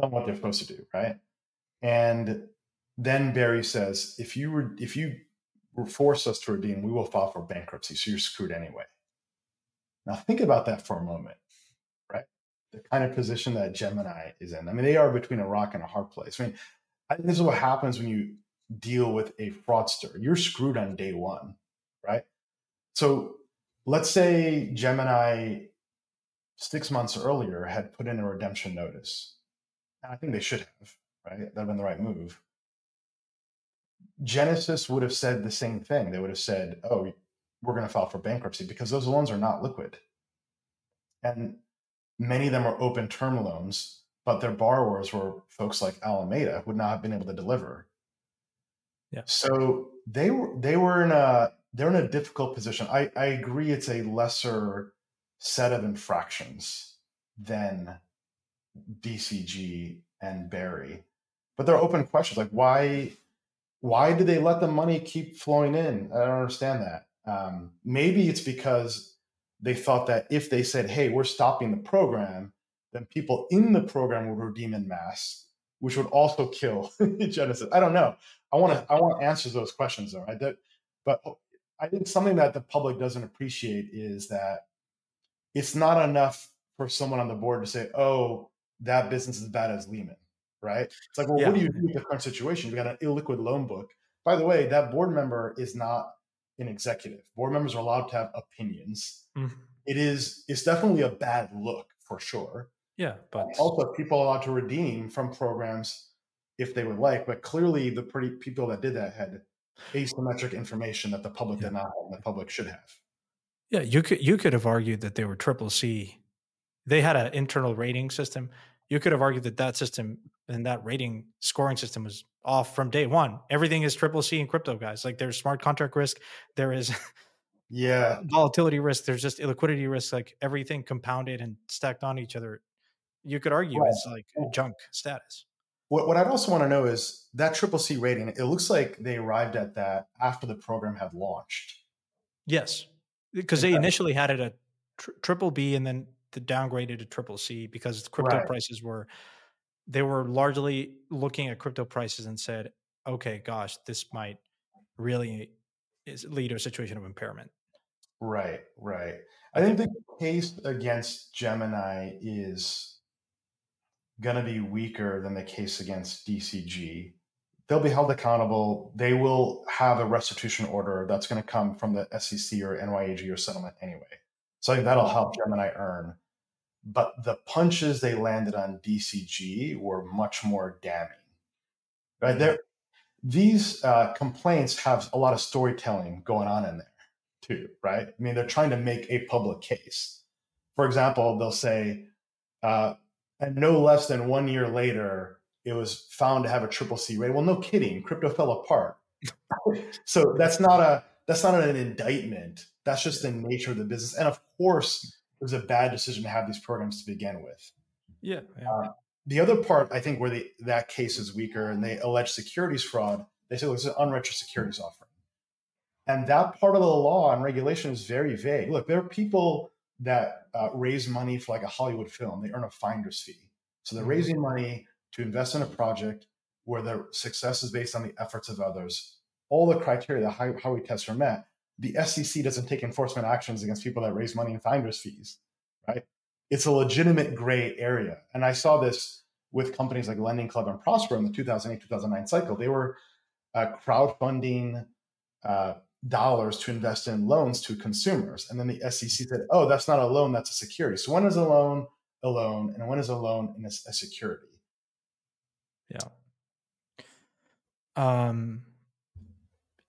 done what they're supposed to do, right? And then Barry says, if you were if you force us to redeem, we will file for bankruptcy. So you're screwed anyway. Now think about that for a moment, right? The kind of position that Gemini is in. I mean, they are between a rock and a hard place. I mean, I this is what happens when you deal with a fraudster. You're screwed on day one, right? So let's say Gemini six months earlier had put in a redemption notice. I think they should have, right? That'd have been the right move. Genesis would have said the same thing. They would have said, "Oh, we're going to file for bankruptcy because those loans are not liquid." And many of them are open term loans but their borrowers were folks like Alameda would not have been able to deliver. Yeah. So they were they were in a they're in a difficult position. I, I agree it's a lesser set of infractions than DCG and Barry. But there are open questions like why why did they let the money keep flowing in? I don't understand that. Um, maybe it's because they thought that if they said, "Hey, we're stopping the program," then people in the program would redeem in mass, which would also kill *laughs* Genesis. I don't know. I want to. I want answers to those questions, though. Right? That, but I think something that the public doesn't appreciate is that it's not enough for someone on the board to say, "Oh, that business is bad as Lehman." Right? It's like, well, yeah. what do you do with the current situation? You've got an illiquid loan book. By the way, that board member is not an executive. Board members are allowed to have opinions. Mm-hmm. It is. It's definitely a bad look for sure. Yeah, but also people are allowed to redeem from programs if they would like. But clearly, the pretty people that did that had asymmetric information that the public yeah. did not have, and the public should have. Yeah, you could you could have argued that they were triple C. They had an internal rating system. You could have argued that that system and that rating scoring system was off from day one. Everything is triple C in crypto, guys. Like there's smart contract risk, there is *laughs* yeah volatility risk, there's just illiquidity risk. Like everything compounded and stacked on each other. You could argue right. it's like junk status. What, what I'd also want to know is that triple C rating, it looks like they arrived at that after the program had launched. Yes, because they initially had it at triple B and then the downgraded to triple C because crypto right. prices were they were largely looking at crypto prices and said, okay, gosh, this might really lead to a situation of impairment. Right, right. I think the case against Gemini is going to be weaker than the case against DCG. They'll be held accountable. They will have a restitution order that's going to come from the SEC or NYAG or settlement anyway. So I think that'll help Gemini earn. But the punches they landed on DCG were much more damning. Right there, these uh, complaints have a lot of storytelling going on in there too. Right? I mean, they're trying to make a public case. For example, they'll say, uh, and no less than one year later, it was found to have a triple C rating. Well, no kidding, crypto fell apart. *laughs* so that's not a that's not an indictment. That's just the nature of the business. And of course, it was a bad decision to have these programs to begin with. Yeah. yeah. Uh, the other part, I think, where the, that case is weaker and they allege securities fraud, they say well, it's an unregistered securities offering. And that part of the law and regulation is very vague. Look, there are people that uh, raise money for like a Hollywood film. They earn a finder's fee. So they're mm-hmm. raising money to invest in a project where their success is based on the efforts of others. All the criteria, that how we test are met. The SEC doesn't take enforcement actions against people that raise money in finder's fees, right? It's a legitimate gray area. And I saw this with companies like Lending Club and Prosper in the 2008 2009 cycle. They were uh, crowdfunding uh, dollars to invest in loans to consumers. And then the SEC said, oh, that's not a loan, that's a security. So when is a loan a loan and when is a loan in a, a security? Yeah. Um,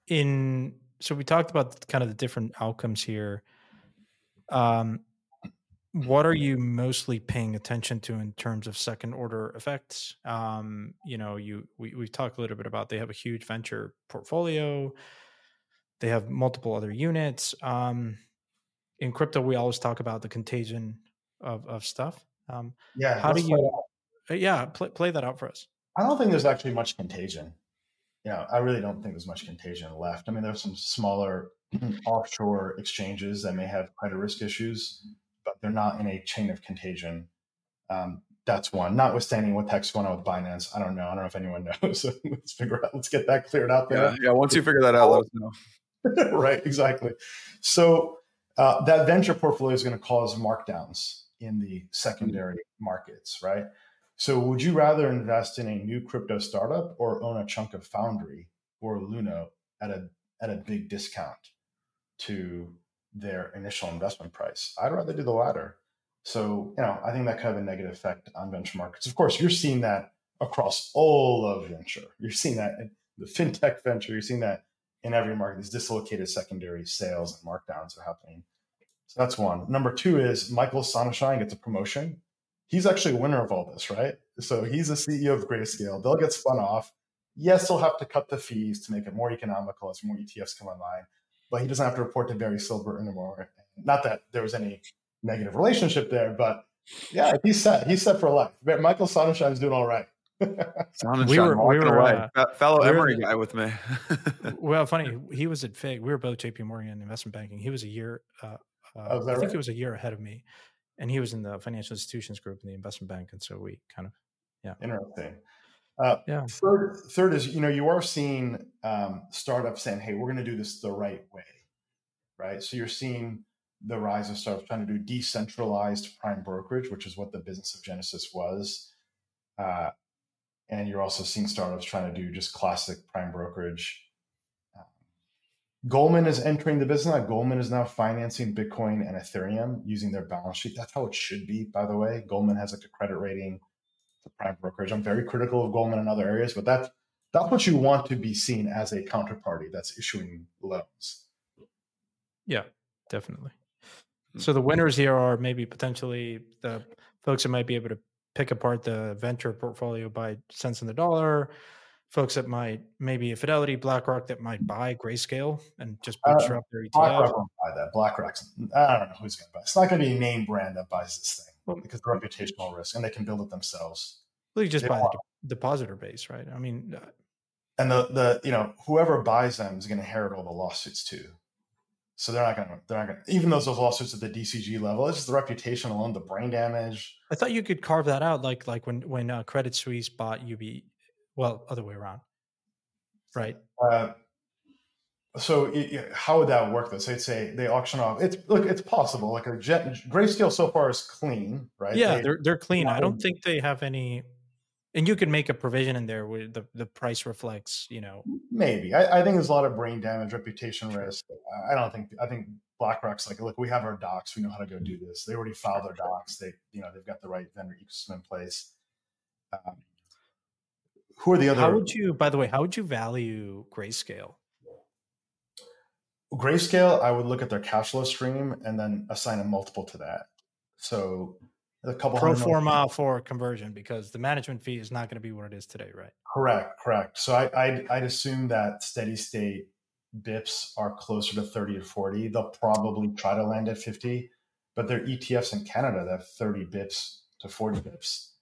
in so we talked about kind of the different outcomes here. Um, what are you mostly paying attention to in terms of second order effects? Um, you know, you we we talked a little bit about they have a huge venture portfolio. They have multiple other units. Um, in crypto, we always talk about the contagion of, of stuff. Um, yeah. How do you? Uh, yeah, play, play that out for us. I don't think there's actually much contagion. Yeah, I really don't think there's much contagion left. I mean, there's some smaller *clears throat* offshore exchanges that may have credit risk issues, but they're not in a chain of contagion. Um, that's one. Notwithstanding what text going on with Binance, I don't know. I don't know if anyone *laughs* knows. *laughs* Let's figure out. Let's get that cleared out there. Yeah, yeah. Once you figure that out, let us know. *laughs* right, exactly. So uh, that venture portfolio is going to cause markdowns in the secondary markets, right? So would you rather invest in a new crypto startup or own a chunk of Foundry or Luno at a at a big discount to their initial investment price? I'd rather do the latter. So, you know, I think that could have a negative effect on venture markets. Of course, you're seeing that across all of venture. You're seeing that in the fintech venture, you're seeing that in every market, these dislocated secondary sales and markdowns are happening. So that's one. Number two is Michael Sonnenshein gets a promotion. He's actually a winner of all this, right? So he's the CEO of Grayscale. They'll get spun off. Yes, they'll have to cut the fees to make it more economical as more ETFs come online, but he doesn't have to report to Barry Silbert anymore. Not that there was any negative relationship there, but yeah, he's set. He's set for life. Michael Sonnenshein's doing all right. *laughs* Sonnenshein we were, we were away. Uh, fellow we Emory guy with me. *laughs* well, funny, he was at FIG. We were both JP Morgan investment banking. He was a year, uh, uh, oh, I right? think he was a year ahead of me. And he was in the financial institutions group in the investment bank. And so we kind of, yeah. Interesting. Uh, yeah. Third, third is, you know, you are seeing um, startups saying, hey, we're going to do this the right way. Right. So you're seeing the rise of startups trying to do decentralized prime brokerage, which is what the business of Genesis was. Uh, and you're also seeing startups trying to do just classic prime brokerage. Goldman is entering the business. Goldman is now financing Bitcoin and Ethereum using their balance sheet. That's how it should be, by the way. Goldman has like a credit rating, the prime brokerage. I'm very critical of Goldman in other areas, but that's that's what you want to be seen as a counterparty that's issuing loans. Yeah, definitely. Hmm. So the winners here are maybe potentially the folks that might be able to pick apart the venture portfolio by cents on the dollar. Folks that might maybe a Fidelity, BlackRock that might buy Grayscale and just bootstrap uh, their ETF. BlackRock won't buy that. BlackRock's I don't know who's going to buy. It's not going to be a name brand that buys this thing well, because the reputational risk, and they can build it themselves. Well, you just they buy the depositor base, right? I mean, uh, and the the you know whoever buys them is going to inherit all the lawsuits too. So they're not going to, they're not going to, even those those lawsuits at the DCG level, it's just the reputation alone, the brain damage. I thought you could carve that out, like like when when uh, Credit Suisse bought UB, well, other way around, right? Uh, so it, how would that work? Though, so they'd say they auction off. It's look, it's possible. Like a jet, grayscale so far is clean, right? Yeah, they, are they're clean. I don't think they have any and you can make a provision in there where the, the price reflects, you know. Maybe. I, I think there's a lot of brain damage, reputation risk. I don't think I think BlackRock's like, look, we have our docs, we know how to go do this. They already filed their docs. They, you know, they've got the right vendor ecosystem in place. Um, who are the other? How would you, by the way, how would you value Grayscale? Grayscale, I would look at their cash flow stream and then assign a multiple to that. So a couple pro forma for conversion because the management fee is not going to be what it is today, right? Correct, correct. So I, I'd, I'd assume that steady state bips are closer to 30 to 40. They'll probably try to land at 50, but their ETFs in Canada that have 30 bips to 40 bips.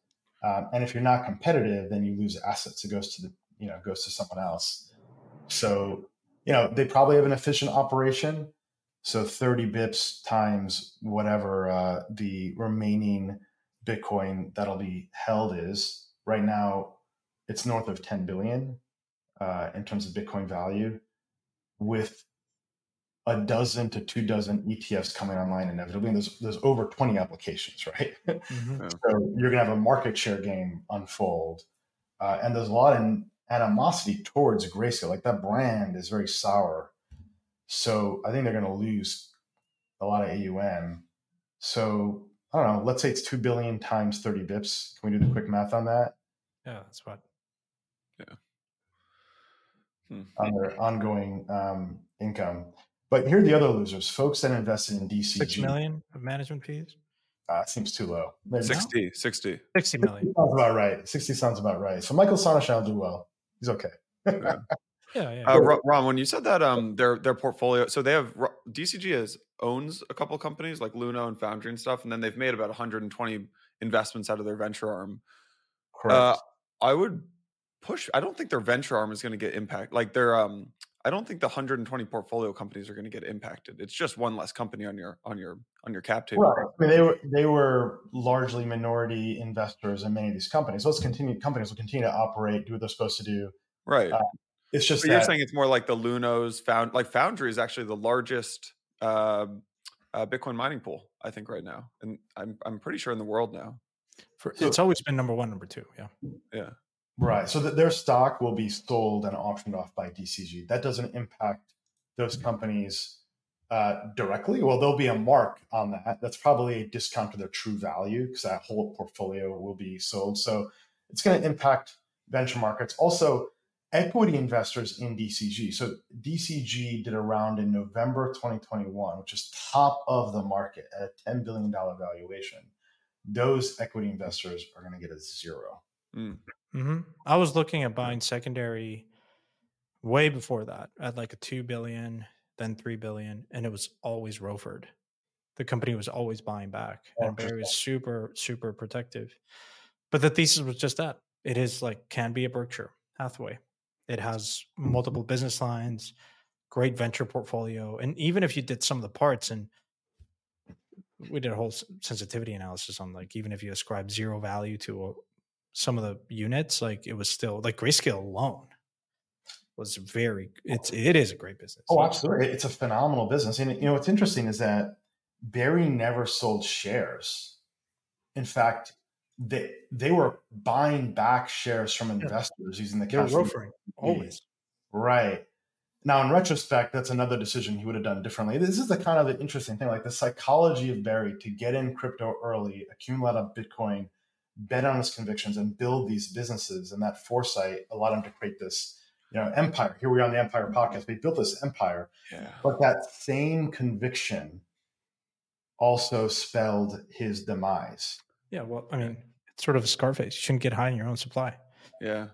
Um, and if you're not competitive, then you lose assets. It goes to the, you know, goes to someone else. So, you know, they probably have an efficient operation so 30 bips times whatever uh, the remaining Bitcoin that'll be held is. Right now, it's north of 10 billion uh, in terms of Bitcoin value, with a dozen to two dozen ETFs coming online inevitably. And there's, there's over 20 applications, *laughs* right? Mm-hmm. so you're going to have a market share game unfold. Uh, and there's a lot of animosity towards Grayscale. Like that brand is very sour so I think they're going to lose a lot of AUM. So I don't know. Let's say it's two billion times thirty bips. Can we do the quick math on that? Yeah, that's what. Yeah. Hmm. On their ongoing um, income, but here are the other losers: folks that invested in DCG. Six million of management fees. Uh, seems too low. Maybe 60, 60. 60 million. Sounds about right. 60 sounds about right. So Michael Sonnenshein will do well. He's okay. yeah. *laughs* Yeah, yeah. Uh, Ram, when you said that um their their portfolio, so they have DCG has owns a couple companies like Luno and Foundry and stuff, and then they've made about 120 investments out of their venture arm. Correct. Uh, I would push. I don't think their venture arm is going to get impact. Like their um, I don't think the 120 portfolio companies are going to get impacted. It's just one less company on your on your on your cap table. Right. I mean, they were they were largely minority investors in many of these companies. Those continued companies will continue to operate, do what they're supposed to do. Right. Uh, it's just you're saying it's more like the Lunos found like Foundry is actually the largest uh, uh, Bitcoin mining pool, I think, right now, and I'm I'm pretty sure in the world now. For, so, it's always been number one, number two. Yeah. Yeah. Right. So that their stock will be sold and auctioned off by DCG. That doesn't impact those companies uh, directly. Well, there'll be a mark on that. That's probably a discount to their true value because that whole portfolio will be sold. So it's going to impact venture markets. Also, equity investors in DCG. So DCG did a round in November 2021, which is top of the market at a $10 billion valuation. those equity investors are going to get a zero. Mm. hmm I was looking at buying secondary way before that at like a two billion, then three billion, and it was always ROFR. The company was always buying back, Oh, and Barry was super, super protective. But the thesis was just that it is like can be a Berkshire Hathaway. It has multiple business lines, great venture portfolio, and even if you did some of the parts and we did a whole sensitivity analysis on like even if you ascribe zero value to a, some of the units, like it was still like Grayscale alone was very it's oh. it is a great business. Oh, absolutely. It's a phenomenal business. And you know what's interesting is that Barry never sold shares. In fact, they they were buying back shares from investors using the cash. from- always. Right. Now, in retrospect, that's another decision he would have done differently. This is the kind of the interesting thing, like the psychology of Barry to get in crypto early, accumulate a Bitcoin, bet on his convictions, and build these businesses. And that foresight allowed him to create this, you know, empire. Here we are on the Empire podcast. We built this empire, Yeah. but that same conviction also spelled his demise. Yeah, well, I mean, it's sort of a Scarface. You shouldn't get high in your own supply. Yeah.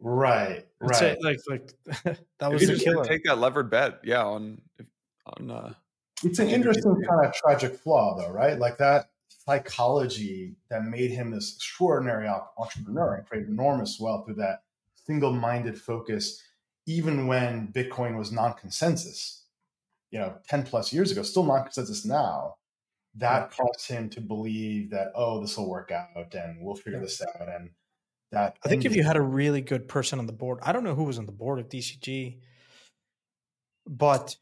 Right. Right. a- like like *laughs* that was you the killer. take that levered bet, yeah, on on uh It's an interesting kind of tragic flaw, though, right? Like that psychology that made him this extraordinary entrepreneur and created enormous wealth through that single-minded focus, even when Bitcoin was non-consensus. You know, ten plus years ago, still non-consensus now. That caused him to believe that oh, this will work out, and we'll figure this out, and that. I think if you had a really good person on the board, I don't know who was on the board of DCG, but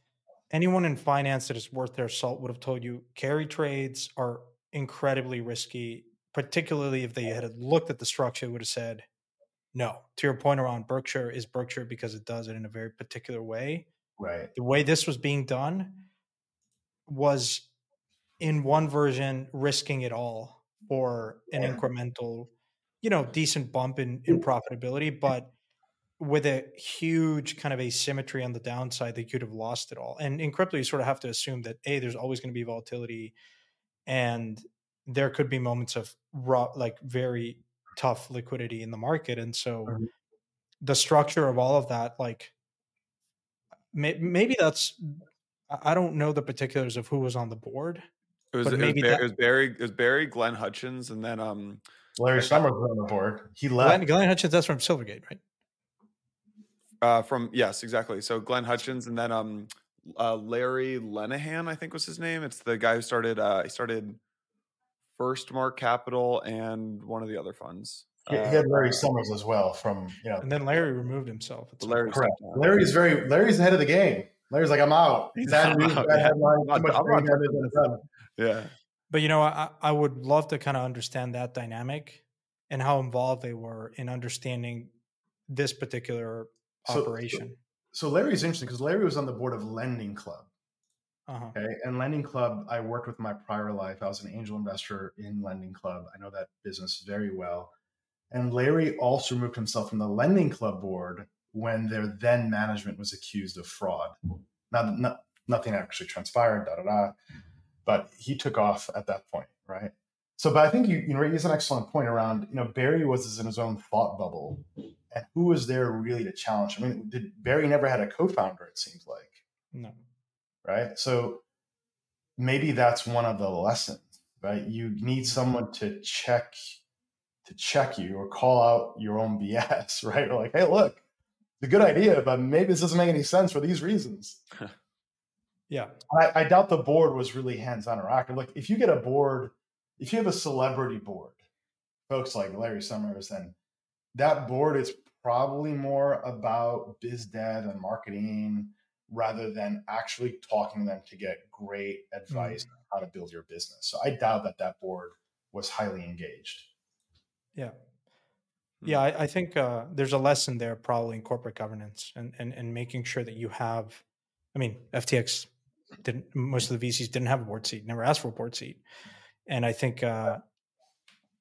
anyone in finance that is worth their salt would have told you carry trades are incredibly risky, particularly if they had looked at the structure, would have said, no. To your point around Berkshire, is Berkshire because it does it in a very particular way. right, The way this was being done was in one version risking it all for an Yeah. incremental, you know, decent bump in, in profitability, but with a huge kind of asymmetry on the downside, they could have lost it all. And in crypto, you sort of have to assume that a there's always going to be volatility, and there could be moments of raw, like very tough liquidity in the market, and so Mhm. the structure of all of that, like may, maybe that's I I don't know the particulars of who was on the board. it was, But it, was maybe that- it was Barry it was Barry, Glenn Hutchins, and then um Larry Summers was on the board. He left. Glenn, Glenn Hutchins, that's from Silvergate, right? uh from yes, exactly. So Glenn Hutchins and then um uh Larry Lenihan, I think was his name. It's the guy who started uh he started FirstMark Capital and one of the other funds. He, he Uh, had Larry Summers as well from you know And then Larry removed himself. at some Larry point. Correct. stepped down. Larry's very Larry's ahead of the game. Larry's like, I'm out. He's *laughs* Bad out, yeah. I'm too much not- I'm brain not damage, touching and this. done. Yeah. But you know, I, I would love to kind of understand that dynamic and how involved they were in understanding this particular So- so- operation. So Larry's interesting because Larry was on the board of Lending Club. uh-huh. Okay. And Lending Club, I worked with my prior life. I was an angel investor in Lending Club. I know that business very well. And Larry also removed himself from the Lending Club board when their then management was accused of fraud. Now, no, nothing actually transpired, da da da. But he took off at that point, right? So, but I think you you know raise an excellent point around you know Barry was in his own thought bubble, and who was there really to challenge? I mean, did Barry never had a co-founder? It seems like No. right? So maybe that's one of the lessons, right? You need someone to check to check you or call out your own *laughs* BS, right? Or like, hey, look, it's a good idea, but maybe this doesn't make any sense for these reasons. Yeah. I, I doubt the board was really hands-on or active. Like if you get a board, if you have a celebrity board, folks like Larry Summers, then that board is probably more about biz dev and marketing rather than actually talking to them to get great advice on how to build your business. So I doubt that that board was highly engaged. Yeah. Hmm. Yeah, I, I think uh, there's a lesson there probably in corporate governance and, and and making sure that you have. I mean, FTX didn't. Most of the VCs didn't have a board seat, never asked for a board seat, and I think, uh,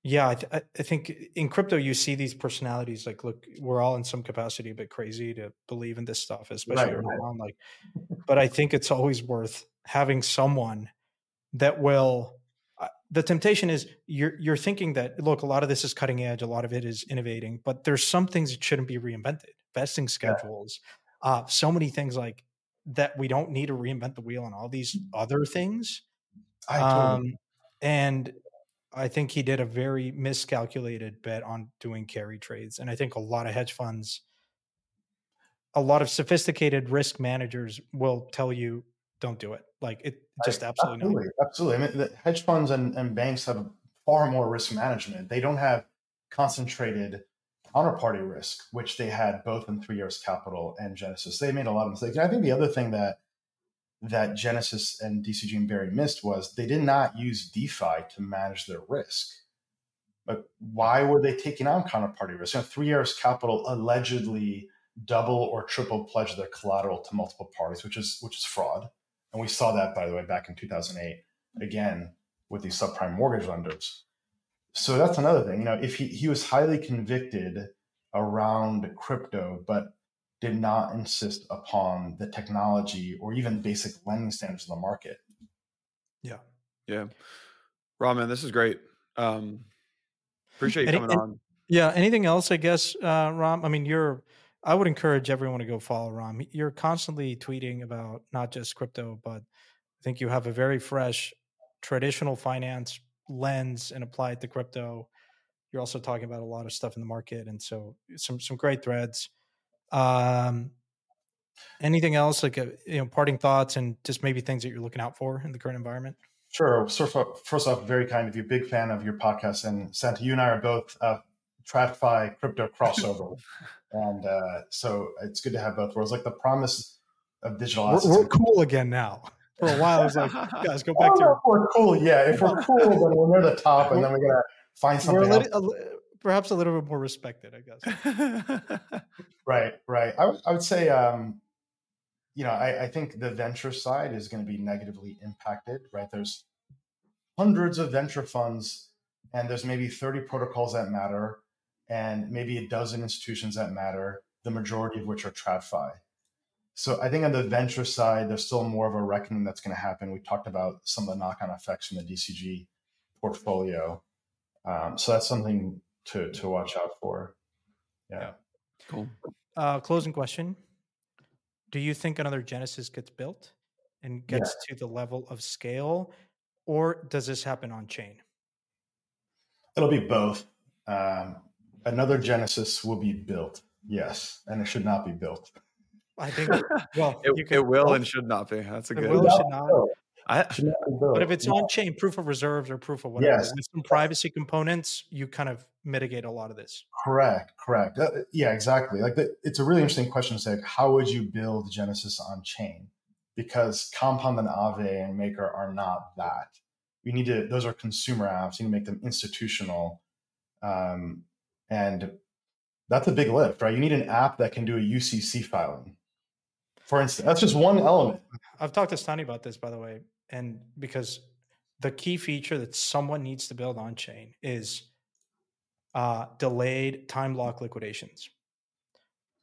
yeah, I, th- I think in crypto you see these personalities. Like, look, we're all in some capacity a bit crazy to believe in this stuff, especially Right, right. on. Like, *laughs* but I think it's always worth having someone that will. uh, the temptation is you're you're thinking that look, a lot of this is cutting edge, a lot of it is innovating, but there's some things that shouldn't be reinvented. Vesting schedules, yeah. uh, so many things like that we don't need to reinvent the wheel and all these other things. I totally. um, and I think he did a very miscalculated bet on doing carry trades. And I think a lot of hedge funds, a lot of sophisticated risk managers will tell you, don't do it. Like it just absolutely, absolutely, not. absolutely. I mean, the hedge funds and, and banks have far more risk management. They don't have concentrated counterparty risk, which they had both in Three Arrows Capital and Genesis. They made a lot of mistakes. And I think the other thing that that Genesis and DCG and Barry missed was they did not use DeFi to manage their risk. But why were they taking on counterparty risk? You know, Three Arrows Capital allegedly double or triple pledged their collateral to multiple parties, which is which is fraud. And we saw that, by the way, back in 2008, again with these subprime mortgage lenders. So that's another thing. You know, if he, he was highly convicted around crypto, but did not insist upon the technology or even basic lending standards in the market. Yeah. Yeah. Ram, this is great. Um, appreciate you Any, coming on. Yeah. Anything else, I guess, uh, Ram? I mean, you're, I would encourage everyone to go follow Ram. You're constantly tweeting about not just crypto, but I think you have a very fresh traditional finance lens and apply it to crypto. You're also talking about a lot of stuff in the market. And so some, some great threads. Um, anything else like, a, uh, you know, parting thoughts and just maybe things that you're looking out for in the current environment? Sure. First off, very kind of you. Big fan of your podcast. And Santi, you and I are both uh, TradFi crypto crossover. *laughs* and uh, so it's good to have both worlds. Like the promise of digital assets. We're, we're cool again now. For a while, I was like, *laughs* guys, go back to. We're cool. Yeah. If we're *laughs* cool, then we're near the top and then we're to find something. We're a little, perhaps a little bit more respected, I guess. *laughs* right, right. I, w- I would say, um, you know, I, I think the venture side is going to be negatively impacted, right? There's hundreds of venture funds, and there's maybe 30 protocols that matter, and maybe a dozen institutions that matter, the majority of which are TradFi. So I think on the venture side, there's still more of a reckoning that's going to happen. We talked about some of the knock-on effects from the DCG portfolio. Um, so that's something to to watch out for. Yeah. yeah. Cool. Uh, closing question: Do you think another Genesis gets built and gets yeah. to the level of scale, or does this happen on chain? It'll be both. Um, another Genesis will be built, yes, and it should not be built. I think well, *laughs* it, it will both. and should not be. That's a it good. Will, should not. I, but if it's on chain proof of reserves or proof of whatever, yes. with some privacy components, you kind of mitigate a lot of this. Correct, correct. Uh, yeah, exactly. Like the, it's a really interesting question to say, like, how would you build Genesis on chain? Because Compound and Aave and Maker are not that. We need to; those are consumer apps. You need to make them institutional, um, and that's a big lift, right? You need an app that can do a UCC filing for instance. That's just one element. I've talked to Stani about this, by the way, and because the key feature that someone needs to build on chain is uh, delayed time lock liquidations.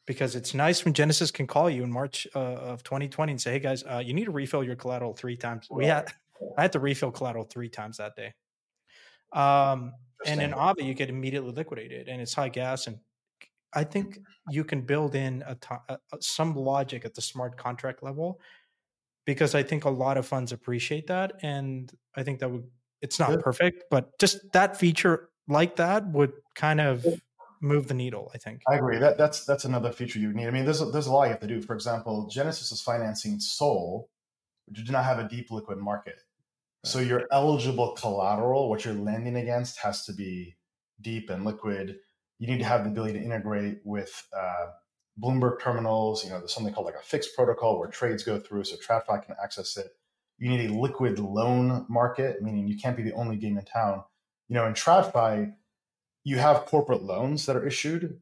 Because it's nice when Genesis can call you in March uh, of 2020 and say, "Hey guys, uh, you need to refill your collateral three times." We had I had to refill collateral three times that day. Um, and in Aave, you get immediately liquidated, and it's high gas and I think you can build in a, a, some logic at the smart contract level because I think a lot of funds appreciate that, and I think that would it's not perfect, but just that feature like that would kind of move the needle. I think. I agree. That that's that's another feature you need. I mean, there's a, there's a lot you have to do. For example, Genesis is financing Sol, which do not have a deep liquid market. So your eligible collateral, what you're lending against, has to be deep and liquid you need to have the ability to integrate with uh, Bloomberg terminals. You know, there's something called like a FIX protocol where trades go through, so TradFi can access it. You need a liquid loan market, meaning you can't be the only game in town. You know, in TradFi, you have corporate loans that are issued,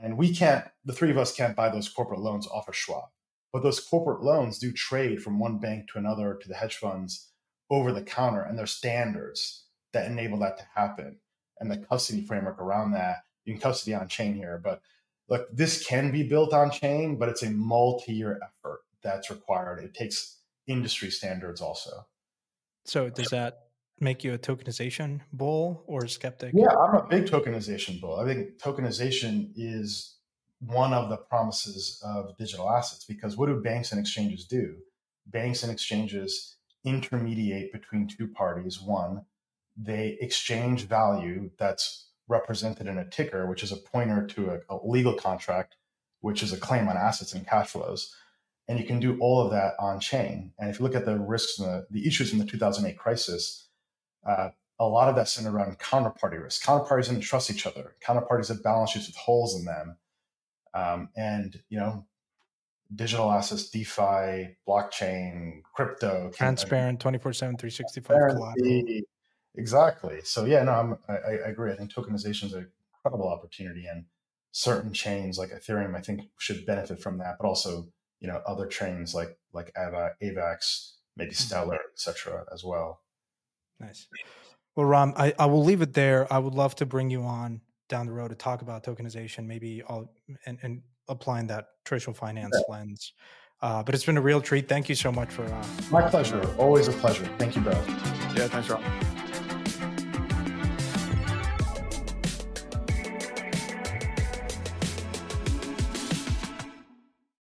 and we can't. The three of us can't buy those corporate loans off of Schwab, but those corporate loans do trade from one bank to another to the hedge funds over the counter, and there's standards that enable that to happen, and the custody framework around that can custody on chain here, but look, this can be built on chain, but it's a multi-year effort that's required. It takes industry standards also. So does that make you a tokenization bull or skeptic? Yeah, I'm a big tokenization bull. I think tokenization is one of the promises of digital assets because what do banks and exchanges do? Banks and exchanges intermediate between two parties. One, they exchange value that's represented in a ticker, which is a pointer to a, a legal contract, which is a claim on assets and cash flows. And you can do all of that on chain. And if you look at the risks and the, the issues in the 2008 crisis, uh, a lot of that centered around counterparty risk. Counterparties didn't trust each other. Counterparties had balance sheets with holes in them. Um, and, you know, digital assets, DeFi, blockchain, crypto, transparent, 24 7, 365 collateral. Exactly. So, yeah, no, I'm, I, I agree. I think tokenization is an incredible opportunity. And certain chains like Ethereum, I think, should benefit from that, but also, you know, other chains like like Ava, AVAX, maybe mm-hmm. Stellar, etc. as well. Nice. Well, Ram, I, I will leave it there. I would love to bring you on down the road to talk about tokenization, maybe all and, and applying that traditional finance yeah. lens. Uh, but it's been a real treat. Thank you so much for. Uh, My pleasure. Always a pleasure. Thank you, both. Yeah, thanks, Ram.